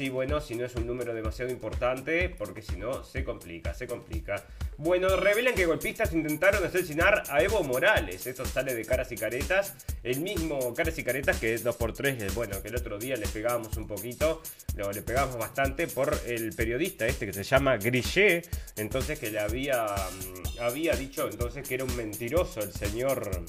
Sí, bueno, si no es un número demasiado importante, porque si no, se complica, se complica. Bueno, revelan que golpistas intentaron asesinar a Evo Morales. Esto sale de Caras y Caretas. El mismo Caras y Caretas que 2x3, bueno, que el otro día le pegábamos un poquito, no, le pegamos bastante por el periodista este que se llama Grillet. Entonces que le había, mm, había dicho entonces que era un mentiroso el señor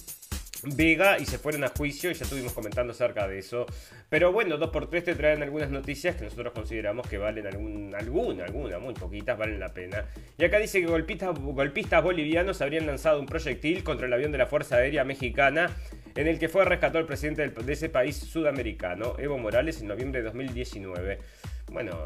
Vega y se fueron a juicio y ya estuvimos comentando acerca de eso. Pero bueno, 2x3 te traen algunas noticias que nosotros consideramos que valen algún, alguna, alguna, muy poquitas, valen la pena. Y acá dice que golpistas, bolivianos habrían lanzado un proyectil contra el avión de la Fuerza Aérea Mexicana en el que fue rescatado el presidente de ese país sudamericano, Evo Morales, en noviembre de 2019. Bueno,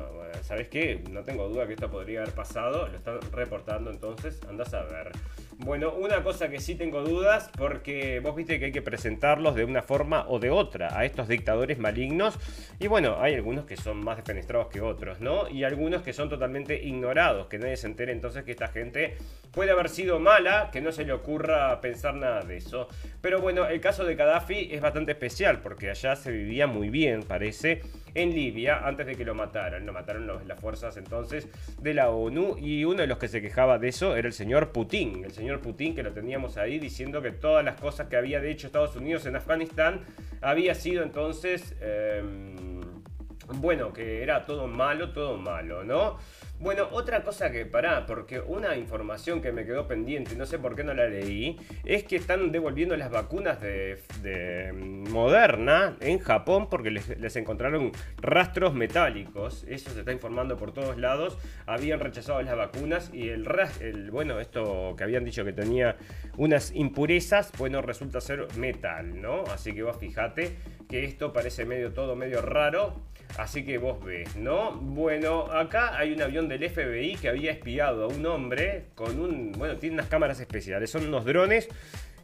¿sabes qué? No tengo duda que esto podría haber pasado. Lo están reportando entonces. Andás a ver. Bueno, una cosa que sí tengo dudas, porque vos viste que hay que presentarlos de una forma o de otra a estos dictadores malignos. Y bueno, hay algunos que son más defenestrados que otros, ¿no? Y algunos que son totalmente ignorados, que nadie se entere entonces que esta gente puede haber sido mala, que no se le ocurra pensar nada de eso. Pero bueno, el caso de Gaddafi es bastante especial, porque allá se vivía muy bien, parece, en Libia, antes de que lo mataran. Lo mataron las fuerzas entonces de la ONU, y uno de los que se quejaba de eso era el señor Putin, el señor Putin, que lo teníamos ahí, diciendo que todas las cosas que había de hecho Estados Unidos en Afganistán había sido entonces, em, bueno, que era todo malo, todo malo, ¿no? Bueno, otra cosa que pará, porque una información que me quedó pendiente, no sé por qué no la leí, es que están devolviendo las vacunas de, Moderna en Japón porque les, encontraron rastros metálicos. Eso se está informando por todos lados. Habían rechazado las vacunas y el, el bueno, esto que habían dicho que tenía unas impurezas, bueno, resulta ser metal, ¿no? Así que vos fijate que esto parece medio todo medio raro. Así que vos ves, ¿no? Bueno, acá hay un avión del FBI que había espiado a un hombre con un... Bueno, tiene unas cámaras especiales, son unos drones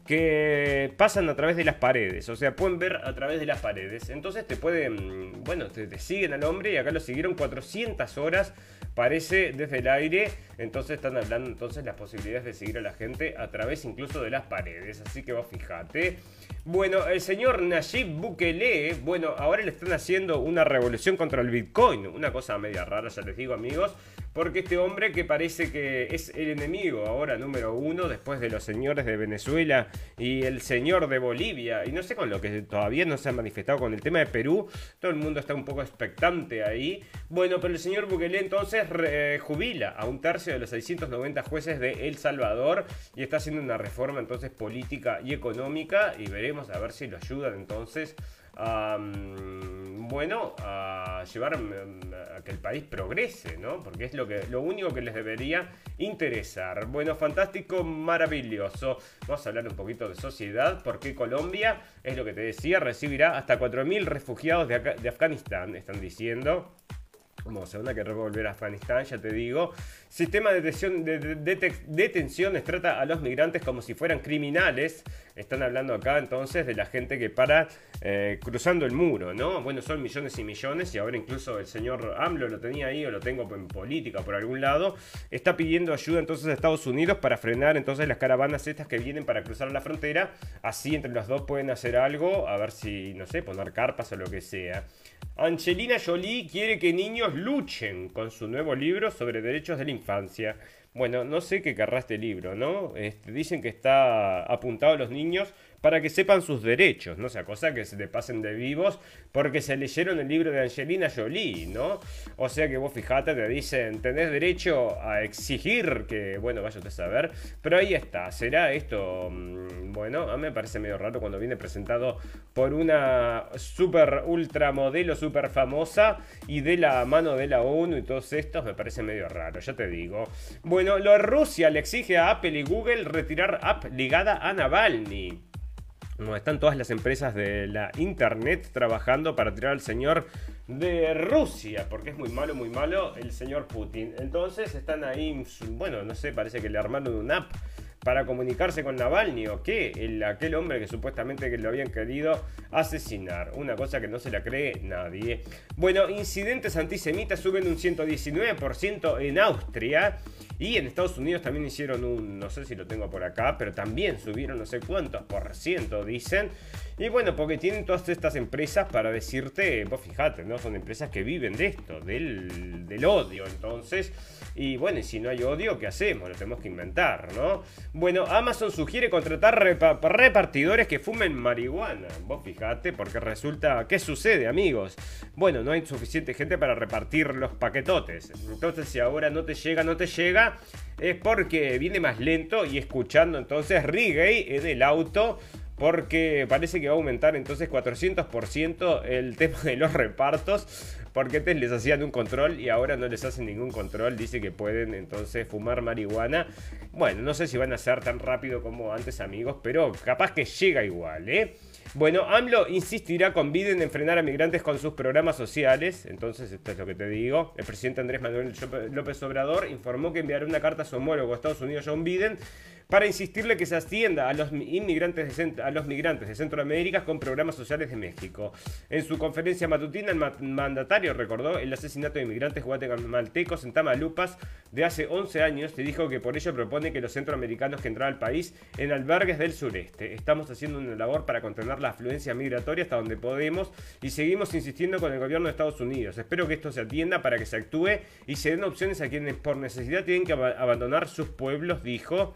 que pasan a través de las paredes, o sea, pueden ver a través de las paredes. Entonces te pueden, bueno, te, siguen al hombre y acá lo siguieron 400 horas, parece, desde el aire. Entonces están hablando entonces las posibilidades de seguir a la gente a través incluso de las paredes. Así que vos fijate. Bueno, el señor Nayib Bukele, bueno, ahora le están haciendo una revolución contra el Bitcoin. Una cosa media rara, ya les digo amigos. Porque este hombre que parece que es el enemigo ahora número uno después de los señores de Venezuela y el señor de Bolivia. Y no sé con lo que todavía no se ha manifestado con el tema de Perú. Todo el mundo está un poco expectante ahí. Bueno, pero el señor Bukele entonces re- jubila a un tercio de los 690 jueces de El Salvador y está haciendo una reforma entonces política y económica y veremos a ver si lo ayudan entonces a, mm, bueno, a llevar mm, a que el país progrese, ¿no? Porque es lo, que, lo único que les debería interesar. Bueno, fantástico, maravilloso. Vamos a hablar un poquito de sociedad, porque Colombia, es lo que te decía, recibirá hasta 4.000 refugiados de, de Afganistán, están diciendo. Como se van a querer volver a Afganistán, ya te digo. Sistema de detención, de, de- de- detenciones trata a los migrantes como si fueran criminales. Están hablando acá entonces de la gente que para eh, cruzando el muro, ¿no? Bueno, son millones y millones y ahora incluso el señor AMLO lo tenía ahí o lo tengo en política por algún lado. Está pidiendo ayuda entonces a Estados Unidos para frenar entonces las caravanas estas que vienen para cruzar la frontera. Así entre los dos pueden hacer algo, a ver si, no sé, poner carpas o lo que sea. Angelina Jolie quiere que niños luchen con su nuevo libro sobre derechos de la infancia. Bueno, no sé qué querrá este libro, ¿no? Este, dicen que está apuntado a los niños para que sepan sus derechos, no sea cosa que se te pasen de vivos porque se leyeron el libro de Angelina Jolie, ¿no? O sea que vos fijate, te dicen, tenés derecho a exigir que, bueno, vaya a saber, pero ahí está, ¿será esto? mm, Bueno, a mí me parece medio raro cuando viene presentado por una super ultra modelo super famosa y de la mano de la ONU y todos estos, me parece medio raro, ya te digo. Bueno, lo Rusia le exige a Apple y Google retirar app ligada a Navalny. No, están todas las empresas de la internet trabajando para tirar al señor de Rusia, porque es muy malo, muy malo el señor Putin. Entonces están ahí, bueno, no sé, parece que le armaron una app para comunicarse con Navalny o qué, el, aquel hombre que supuestamente lo habían querido asesinar. Una cosa que no se la cree nadie. Bueno, incidentes antisemitas suben un 119% en Austria. Y en Estados Unidos también hicieron un, no sé si lo tengo por acá, pero también subieron no sé cuántos por ciento, dicen. Y bueno, porque tienen todas estas empresas para decirte, vos fijate, ¿no? Son empresas que viven de esto, del, del odio, entonces. Y bueno, y si no hay odio, ¿qué hacemos? Lo tenemos que inventar, ¿no? Bueno, Amazon sugiere contratar repa- repartidores que fumen marihuana. Vos fijate, porque resulta, ¿qué sucede, amigos? Bueno, no hay suficiente gente para repartir los paquetotes. Entonces, si ahora no te llega, no te llega, es porque viene más lento y escuchando entonces reggae en el auto. Porque parece que va a aumentar entonces 400% el *laughs* tema de los repartos. Porque les hacían un control y ahora no les hacen ningún control. Dice que pueden entonces fumar marihuana. Bueno, no sé si van a ser tan rápido como antes, amigos. Pero capaz que llega igual, ¿eh? Bueno, AMLO insistirá con Biden en frenar a migrantes con sus programas sociales. Entonces, esto es lo que te digo. El presidente Andrés Manuel López Obrador informó que enviará una carta a su homólogo de Estados Unidos, John Biden, para insistirle que se atienda a los inmigrantes de, a los migrantes de Centroamérica con programas sociales de México. En su conferencia matutina, el ma- mandatario recordó el asesinato de inmigrantes guatemaltecos en Tamalupas de hace 11 años y dijo que por ello propone que los centroamericanos que entraran al país en albergues del sureste. Estamos haciendo una labor para contener la afluencia migratoria hasta donde podemos y seguimos insistiendo con el gobierno de Estados Unidos. Espero que esto se atienda para que se actúe y se den opciones a quienes por necesidad tienen que ab- abandonar sus pueblos, dijo.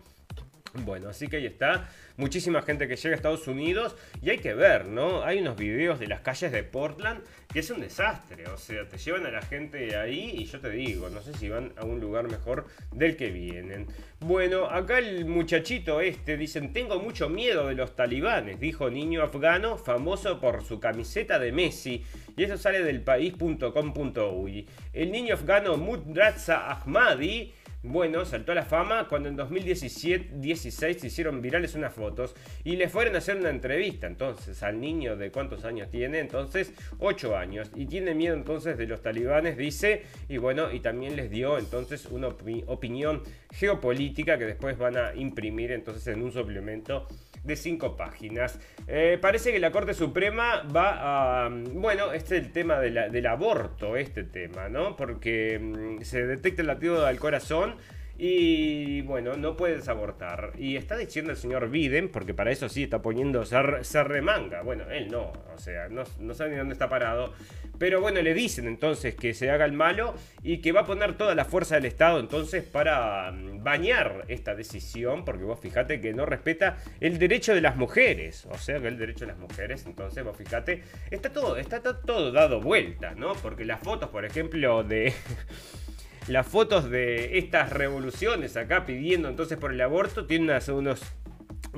*laughs* Bueno, así que ahí está. Muchísima gente que llega a Estados Unidos y hay que ver, ¿no? Hay unos videos de las calles de Portland que es un desastre. O sea, te llevan a la gente ahí y yo te digo, no sé si van a un lugar mejor del que vienen. Bueno, acá el muchachito este dicen, tengo mucho miedo de los talibanes, dijo niño afgano famoso por su camiseta de Messi. Y eso sale del país.com.uy. El niño afgano Mudraza Ahmadi bueno, saltó a la fama cuando en 2017-16 se hicieron virales unas fotos y le fueron a hacer una entrevista entonces al niño de cuántos años tiene, entonces 8 años. Y tiene miedo entonces de los talibanes, dice, y bueno, y también les dio entonces una opi- opinión geopolítica que después van a imprimir entonces en un suplemento de 5 páginas. Eh, parece que la Corte Suprema va a... Bueno, este es el tema de del aborto, este tema, ¿no? Porque mm, se detecta el latido del corazón Y bueno, no puedes abortar. Y está diciendo el señor Biden, porque para eso sí está poniendo, se, re- se remanga. Bueno, él no, o sea, no, sabe ni dónde está parado. Pero bueno, le dicen entonces que se haga el malo y que va a poner toda la fuerza del Estado entonces para mm, bañar esta decisión, porque vos fíjate que no respeta el derecho de las mujeres. O sea, que el derecho de las mujeres, entonces vos fíjate, está todo, está, to- todo dado vuelta, ¿no? Porque las fotos, por ejemplo, de... *laughs* las fotos de estas revoluciones acá pidiendo entonces por el aborto tienen unos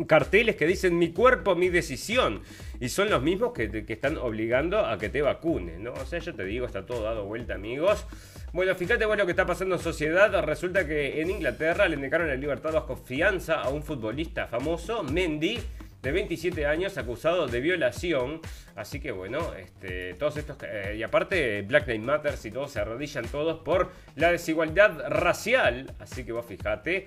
carteles que dicen mi cuerpo, mi decisión. Y son los mismos que, que están obligando a que te vacunes, ¿no? O sea, yo te digo, está todo dado vuelta, amigos. Bueno, fíjate vos lo que está pasando en sociedad. Resulta que en Inglaterra le negaron la libertad bajo fianza a un futbolista famoso, Mendy, de 27 años, acusado de violación. Así que bueno, este, todos estos... eh, y aparte, Black Lives Matter y todos se arrodillan todos por la desigualdad racial. Así que vos fíjate.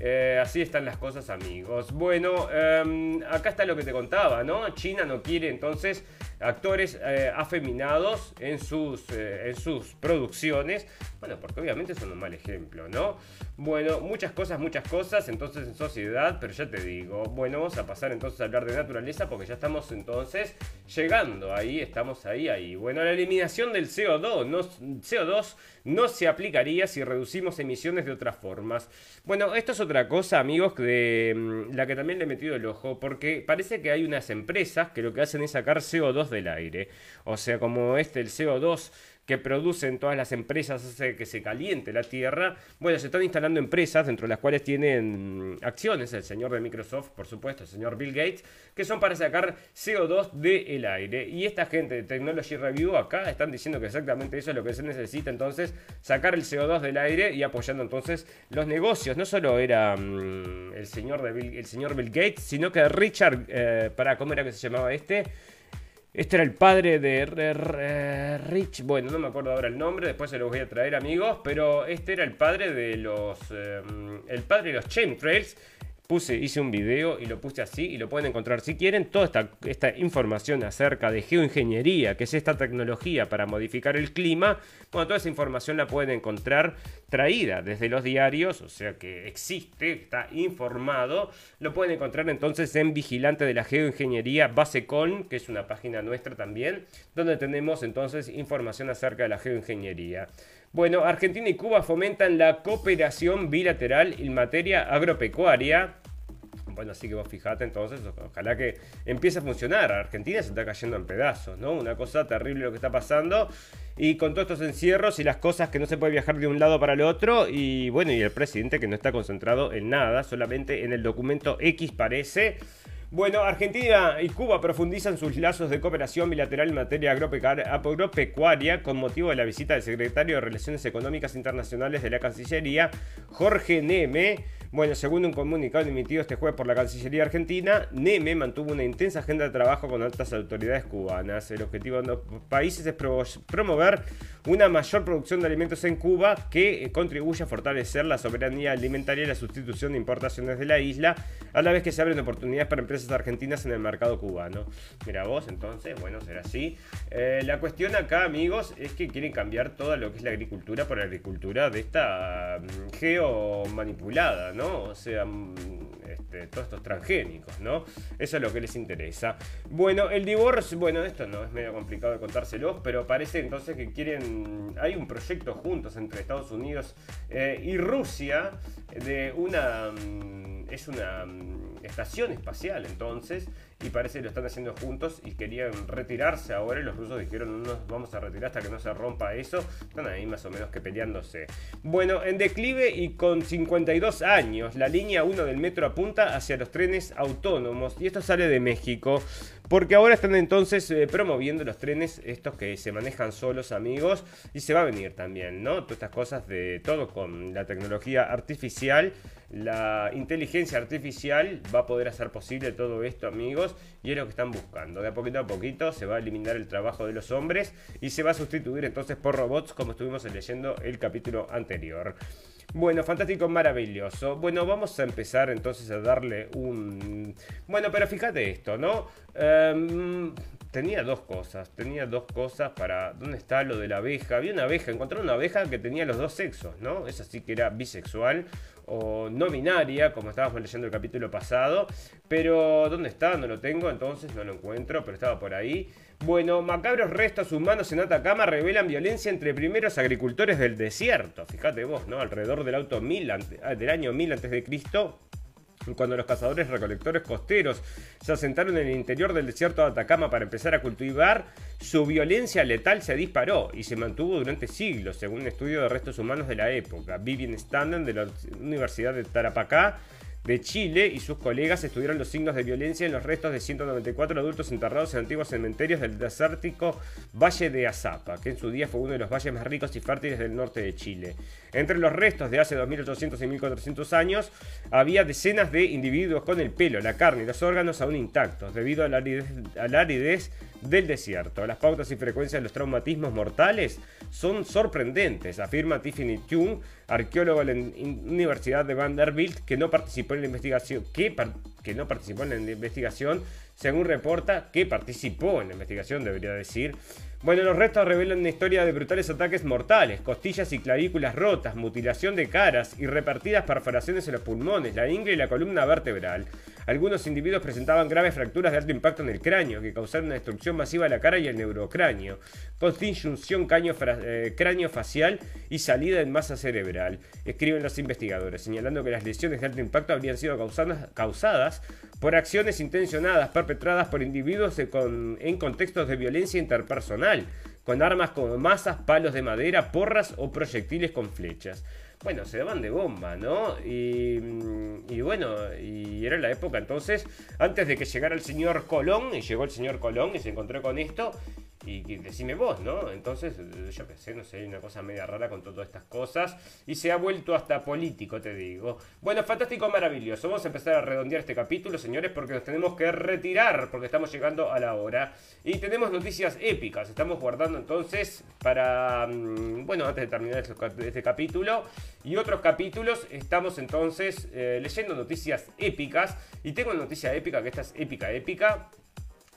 Eh, así están las cosas, amigos. Bueno, em, acá está lo que te contaba, ¿no? China no quiere entonces actores eh, afeminados en sus, eh, en sus producciones. Bueno, porque obviamente son un mal ejemplo, ¿no? Bueno, muchas cosas, muchas cosas entonces en sociedad, pero ya te digo, bueno, vamos a pasar entonces a hablar de naturaleza porque ya estamos entonces llegando ahí, estamos ahí, ahí. Bueno, la eliminación del CO2, no, CO2 no se aplicaría si reducimos emisiones de otras formas. Bueno, esto es otra cosa, amigos, de mm, la que también le he metido el ojo, porque parece que hay unas empresas que lo que hacen es sacar CO2 del aire. O sea, como este, el CO2 que producen todas las empresas hace que se caliente la tierra. Bueno, se están instalando empresas dentro de las cuales tienen mm, acciones, el señor de Microsoft, por supuesto, el señor Bill Gates, que son para sacar CO2 del aire. Y esta gente de Technology Review acá están diciendo que exactamente eso es lo que se necesita, entonces sacar el CO2 del aire y apoyando entonces los negocios. No solo era mm, el, señor Bill, el señor Bill Gates, sino que Richard, eh, para cómo era que se llamaba este. Este era el padre de Rich, bueno, no me acuerdo ahora el nombre, después se los voy a traer amigos, pero este era el padre de los, eh, el padre de los chemtrails. Puse, hice un video y lo puse así y lo pueden encontrar si quieren. Toda esta, esta información acerca de geoingeniería, que es esta tecnología para modificar el clima, bueno, toda esa información la pueden encontrar traída desde los diarios, o sea que existe, está informado. Lo pueden encontrar entonces en Vigilante de la Geoingeniería Basecon, que es una página nuestra también, donde tenemos entonces información acerca de la geoingeniería. Bueno, Argentina y Cuba fomentan la cooperación bilateral en materia agropecuaria. Bueno, así que vos fijate entonces, ojalá que empiece a funcionar. Argentina se está cayendo en pedazos, ¿no? Una cosa terrible lo que está pasando. Y con todos estos encierros y las cosas que no se puede viajar de un lado para el otro. Y bueno, y el presidente que no está concentrado en nada, solamente en el documento X parece. Bueno, Argentina y Cuba profundizan sus lazos de cooperación bilateral en materia agropecuaria con motivo de la visita del secretario de Relaciones Económicas Internacionales de la Cancillería, Jorge Neme. Bueno, según un comunicado emitido este jueves por la Cancillería Argentina, Neme mantuvo una intensa agenda de trabajo con altas autoridades cubanas. El objetivo de los países es pro- promover una mayor producción de alimentos en Cuba que eh, contribuye a fortalecer la soberanía alimentaria y la sustitución de importaciones de la isla, a la vez que se abren oportunidades para empresas argentinas en el mercado cubano. Mira vos, entonces, bueno, será así. Eh, la cuestión acá, amigos, es que quieren cambiar toda lo que es la agricultura por la agricultura de esta mm, geomanipulada, ¿no? O sea, mm, este, todos estos transgénicos, ¿no? Eso es lo que les interesa. Bueno, el divorcio, bueno, esto no es medio complicado de contárselos, pero parece entonces que quieren, hay un proyecto juntos entre Estados Unidos eh, y Rusia de una, mm, es una mm, estación espacial entonces, y parece que lo están haciendo juntos y querían retirarse ahora y los rusos dijeron no nos vamos a retirar hasta que no se rompa eso, están ahí más o menos que peleándose. Bueno, en declive y con 52 años, la línea 1 del metro apunta hacia los trenes autónomos y esto sale de México. Porque ahora están entonces eh, promoviendo los trenes estos que se manejan solos, amigos, y se va a venir también, ¿no? Todas estas cosas de todo con la tecnología artificial, la inteligencia artificial va a poder hacer posible todo esto, amigos, y es lo que están buscando. De a poquito a poquito se va a eliminar el trabajo de los hombres y se va a sustituir entonces por robots, como estuvimos leyendo el capítulo anterior. Bueno, fantástico, maravilloso. Bueno, vamos a empezar entonces a darle un... Bueno, pero fíjate esto, ¿no? Em, tenía dos cosas. Tenía dos cosas para. ¿Dónde está lo de la abeja? Había una abeja, encontré una abeja que tenía los dos sexos, ¿no? Esa sí que era bisexual o no binaria, como estábamos leyendo el capítulo pasado. Pero, ¿dónde está? No lo tengo, entonces no lo encuentro, pero estaba por ahí. Bueno, macabros restos humanos en Atacama revelan violencia entre primeros agricultores del desierto. Fíjate vos, ¿no? Alrededor del auto 1000, ante- ah, del año 1000 antes de Cristo, cuando los cazadores recolectores costeros se asentaron en el interior del desierto de Atacama para empezar a cultivar, su violencia letal se disparó y se mantuvo durante siglos, según un estudio de restos humanos de la época. Vivian Standen de la Universidad de Tarapacá de Chile y sus colegas estudiaron los signos de violencia en los restos de 194 adultos enterrados en antiguos cementerios del desértico Valle de Azapa, que en su día fue uno de los valles más ricos y fértiles del norte de Chile. Entre los restos de hace 2800 y 1400 años había decenas de individuos con el pelo, la carne y los órganos aún intactos, debido a la aridez, a la aridez del desierto. Las pautas y frecuencias de los traumatismos mortales son sorprendentes, afirma Tiffany Tune, arqueólogo de la Universidad de Vanderbilt, que no participó en la investigación, que no participó en la investigación, según reporta que participó en la investigación, debería decir. Bueno, los restos revelan una historia de brutales ataques mortales, costillas y clavículas rotas, mutilación de caras y repartidas perforaciones en los pulmones, la ingle y la columna vertebral. Algunos individuos presentaban graves fracturas de alto impacto en el cráneo, que causaron una destrucción masiva de la cara y el neurocráneo, fra- eh, cráneo facial y salida en masa cerebral, escriben los investigadores, señalando que las lesiones de alto impacto habrían sido causadas, por acciones intencionadas perpetradas por individuos en contextos de violencia interpersonal, con armas como masas, palos de madera, porras o proyectiles con flechas. Bueno, se daban de bomba, ¿no? Y, mm, y bueno, y era la época entonces, antes de que llegara el señor Colón, y llegó el señor Colón y se encontró con esto, y que- decime vos, ¿no? Entonces, yo qué sé, no sé, una cosa media rara con todas estas cosas, y se ha vuelto hasta político, te digo. Bueno, fantástico, maravilloso. Vamos a empezar a redondear este capítulo, señores, porque nos tenemos que retirar, porque estamos llegando a la hora. Y tenemos noticias épicas, estamos guardando entonces para, mm, bueno, antes de terminar este, este capítulo y otros capítulos, estamos entonces eh, leyendo noticias épicas, y tengo una noticia épica, que esta es épica, épica.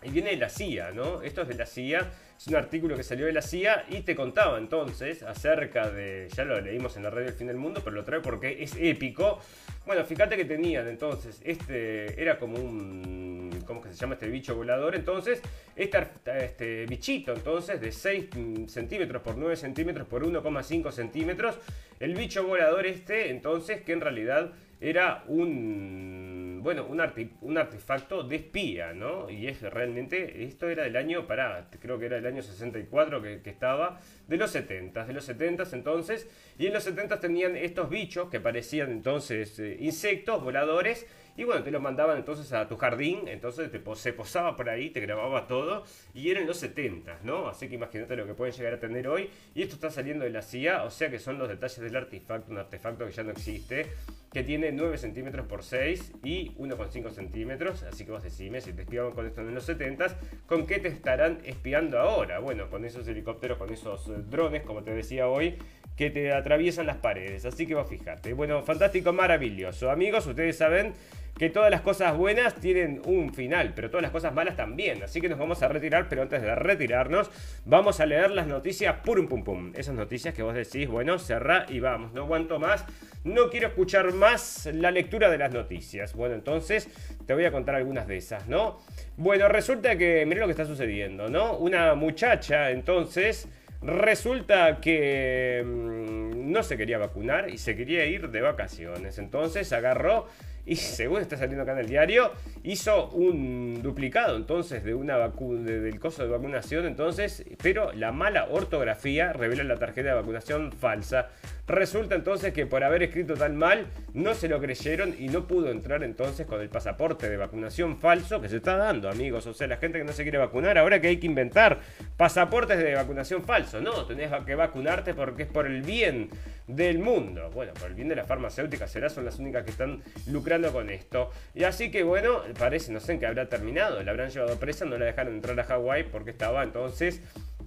Y viene de la CIA, ¿no? Esto es de la CIA, es un artículo que salió de la CIA y te contaba entonces acerca de, ya lo leímos en la radio del fin del mundo, pero lo traigo porque es épico. Bueno, fíjate que tenían entonces, este era como un, ¿cómo que se llama este bicho volador? Entonces, este, este bichito entonces de 6 mm, centímetros por 9 centímetros por 1,5 centímetros, el bicho volador este entonces que en realidad era un bueno un, arti- un artefacto de espía, ¿no? Y es realmente, esto era del año, pará, creo que era del año 64 que, que estaba, de los 70, de los 70 entonces, y en los 70 tenían estos bichos que parecían entonces eh, insectos voladores, y bueno, te los mandaban entonces a tu jardín, entonces te se posaba por ahí, te grababa todo, y eran los 70, ¿no? Así que imagínate lo que pueden llegar a tener hoy, y esto está saliendo de la CIA, o sea que son los detalles del artefacto, un artefacto que ya no existe, que tiene 9 centímetros por 6 y 1,5 centímetros, así que vos decime, si te espiaban con esto en los 70, ¿con qué te estarán espiando ahora? Bueno, con esos helicópteros, con esos eh, drones, como te decía hoy, que te atraviesan las paredes, así que vos fijate. Bueno, fantástico, maravilloso. Amigos, ustedes saben que todas las cosas buenas tienen un final, pero todas las cosas malas también. Así que nos vamos a retirar, pero antes de retirarnos, vamos a leer las noticias purum pum pum. Esas noticias que vos decís, bueno, cerrá y vamos, no aguanto más. No quiero escuchar más la lectura de las noticias. Bueno, entonces te voy a contar algunas de esas, ¿no? Bueno, resulta que, mirá lo que está sucediendo, ¿no? Una muchacha, entonces, resulta que mm, no se quería vacunar y se quería ir de vacaciones. Entonces agarró y según está saliendo acá en el diario, hizo un duplicado entonces de una vacu- de- del coso de vacunación, entonces, pero la mala ortografía revela la tarjeta de vacunación falsa. Resulta entonces que por haber escrito tan mal, no se lo creyeron y no pudo entrar entonces con el pasaporte de vacunación falso que se está dando, amigos. O sea, la gente que no se quiere vacunar, ahora que hay que inventar pasaportes de vacunación falso. No, tenés que vacunarte porque es por el bien del mundo. Bueno, por el bien de las farmacéuticas será, son las únicas que están lucrando con esto. Y así que bueno, parece, no sé en qué habrá terminado. La habrán llevado presa, no la dejaron entrar a Hawái porque estaba entonces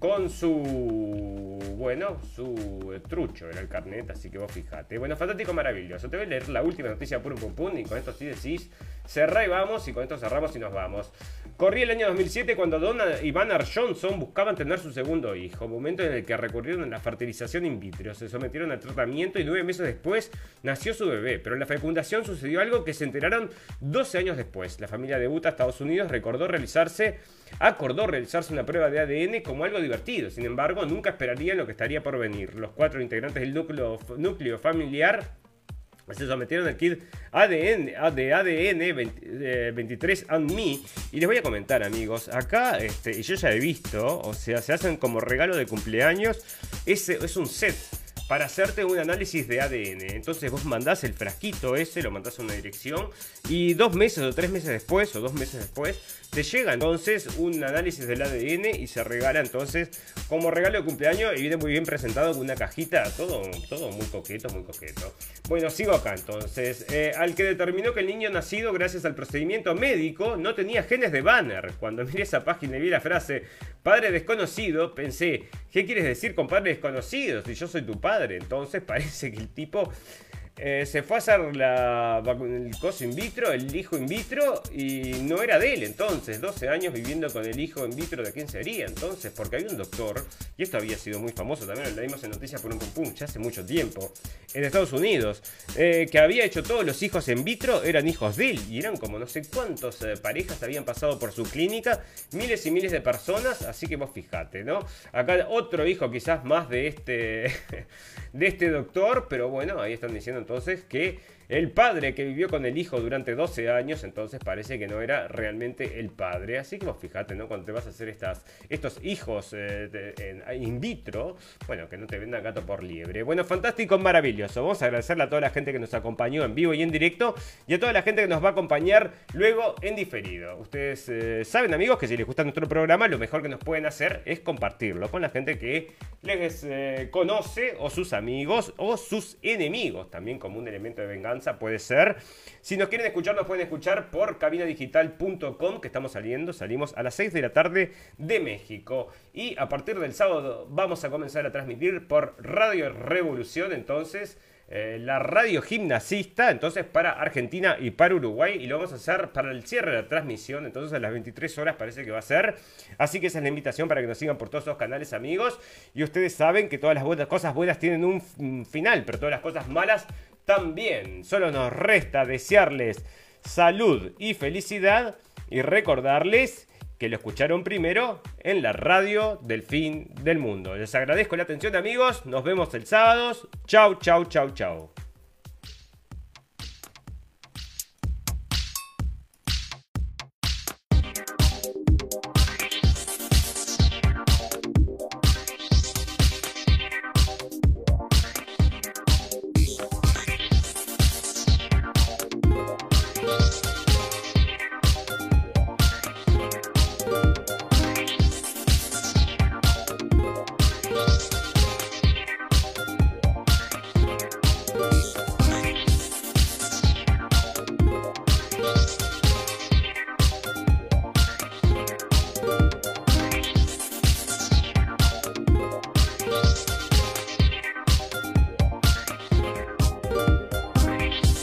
con su, bueno, su trucho era el carnet, así que vos fijate. Bueno, fantástico, maravilloso. Te voy a leer la última noticia pum pum pum y con esto sí decís, cerrá y vamos y con esto cerramos y nos vamos. Corría el año 2007 cuando Donna y Banner Johnson buscaban tener su segundo hijo, momento en el que recurrieron a la fertilización in vitro, se sometieron al tratamiento y nueve meses después nació su bebé, pero en la fecundación sucedió algo que se enteraron 12 años después. La familia de Utah, Estados Unidos, recordó realizarse, acordó realizarse una prueba de ADN como algo divertido, sin embargo nunca esperarían lo que estaría por venir. Los cuatro integrantes del núcleo, familiar se sometieron al kit ADN, de ADN 20, 23 and Me. Y les voy a comentar, amigos. Acá, este, y yo ya he visto, o sea, se hacen como regalo de cumpleaños. Ese es un set para hacerte un análisis de ADN. Entonces vos mandás el frasquito ese, lo mandás a una dirección y dos meses o tres meses después, o dos meses después, te llega entonces un análisis del ADN y se regala entonces como regalo de cumpleaños y viene muy bien presentado con una cajita, todo, todo muy coqueto, muy coqueto. Bueno, sigo acá entonces. Eh, al que determinó que el niño nacido gracias al procedimiento médico no tenía genes de banner. Cuando miré esa página y vi la frase padre desconocido, pensé, ¿qué quieres decir con padre desconocido? Si yo soy tu padre. Entonces *laughs* parece que el tipo eh, se fue a hacer la, el coso in vitro, el hijo in vitro, y no era de él entonces. 12 años viviendo con el hijo in vitro, ¿de quién sería entonces? Porque hay un doctor, y esto había sido muy famoso también, lo leímos en Noticias por un pum pum, ya hace mucho tiempo, en Estados Unidos, eh, que había hecho todos los hijos in vitro, eran hijos de él, y eran como no sé cuántas eh, parejas habían pasado por su clínica, miles y miles de personas, así que vos fijate, ¿no? Acá otro hijo quizás más de este, *laughs* de este doctor, pero bueno, ahí están diciendo entonces que el padre que vivió con el hijo durante 12 años, entonces parece que no era realmente el padre. Así que vos fijate, ¿no? Cuando te vas a hacer estas, estos hijos eh, in vitro, bueno, que no te vendan gato por liebre. Bueno, fantástico, maravilloso. Vamos a agradecerle a toda la gente que nos acompañó en vivo y en directo y a toda la gente que nos va a acompañar luego en diferido. Ustedes eh, saben, amigos, que si les gusta nuestro programa, lo mejor que nos pueden hacer es compartirlo con la gente que les eh, conoce o sus amigos o sus enemigos, también como un elemento de venganza puede ser. Si nos quieren escuchar, nos pueden escuchar por cabinadigital.com, que estamos saliendo. Salimos a las 6 de la tarde de México. Y a partir del sábado vamos a comenzar a transmitir por Radio Revolución. Entonces. Eh, la radio gimnasista, entonces para Argentina y para Uruguay, y lo vamos a hacer para el cierre de la transmisión, entonces a las 23 horas parece que va a ser. Así que esa es la invitación para que nos sigan por todos los canales, amigos. Y ustedes saben que todas las cosas buenas tienen un final, pero todas las cosas malas también. Solo nos resta desearles salud y felicidad y recordarles que lo escucharon primero en la radio del fin del mundo. Les agradezco la atención amigos, nos vemos el sábado. Chau, chau, chau, chau.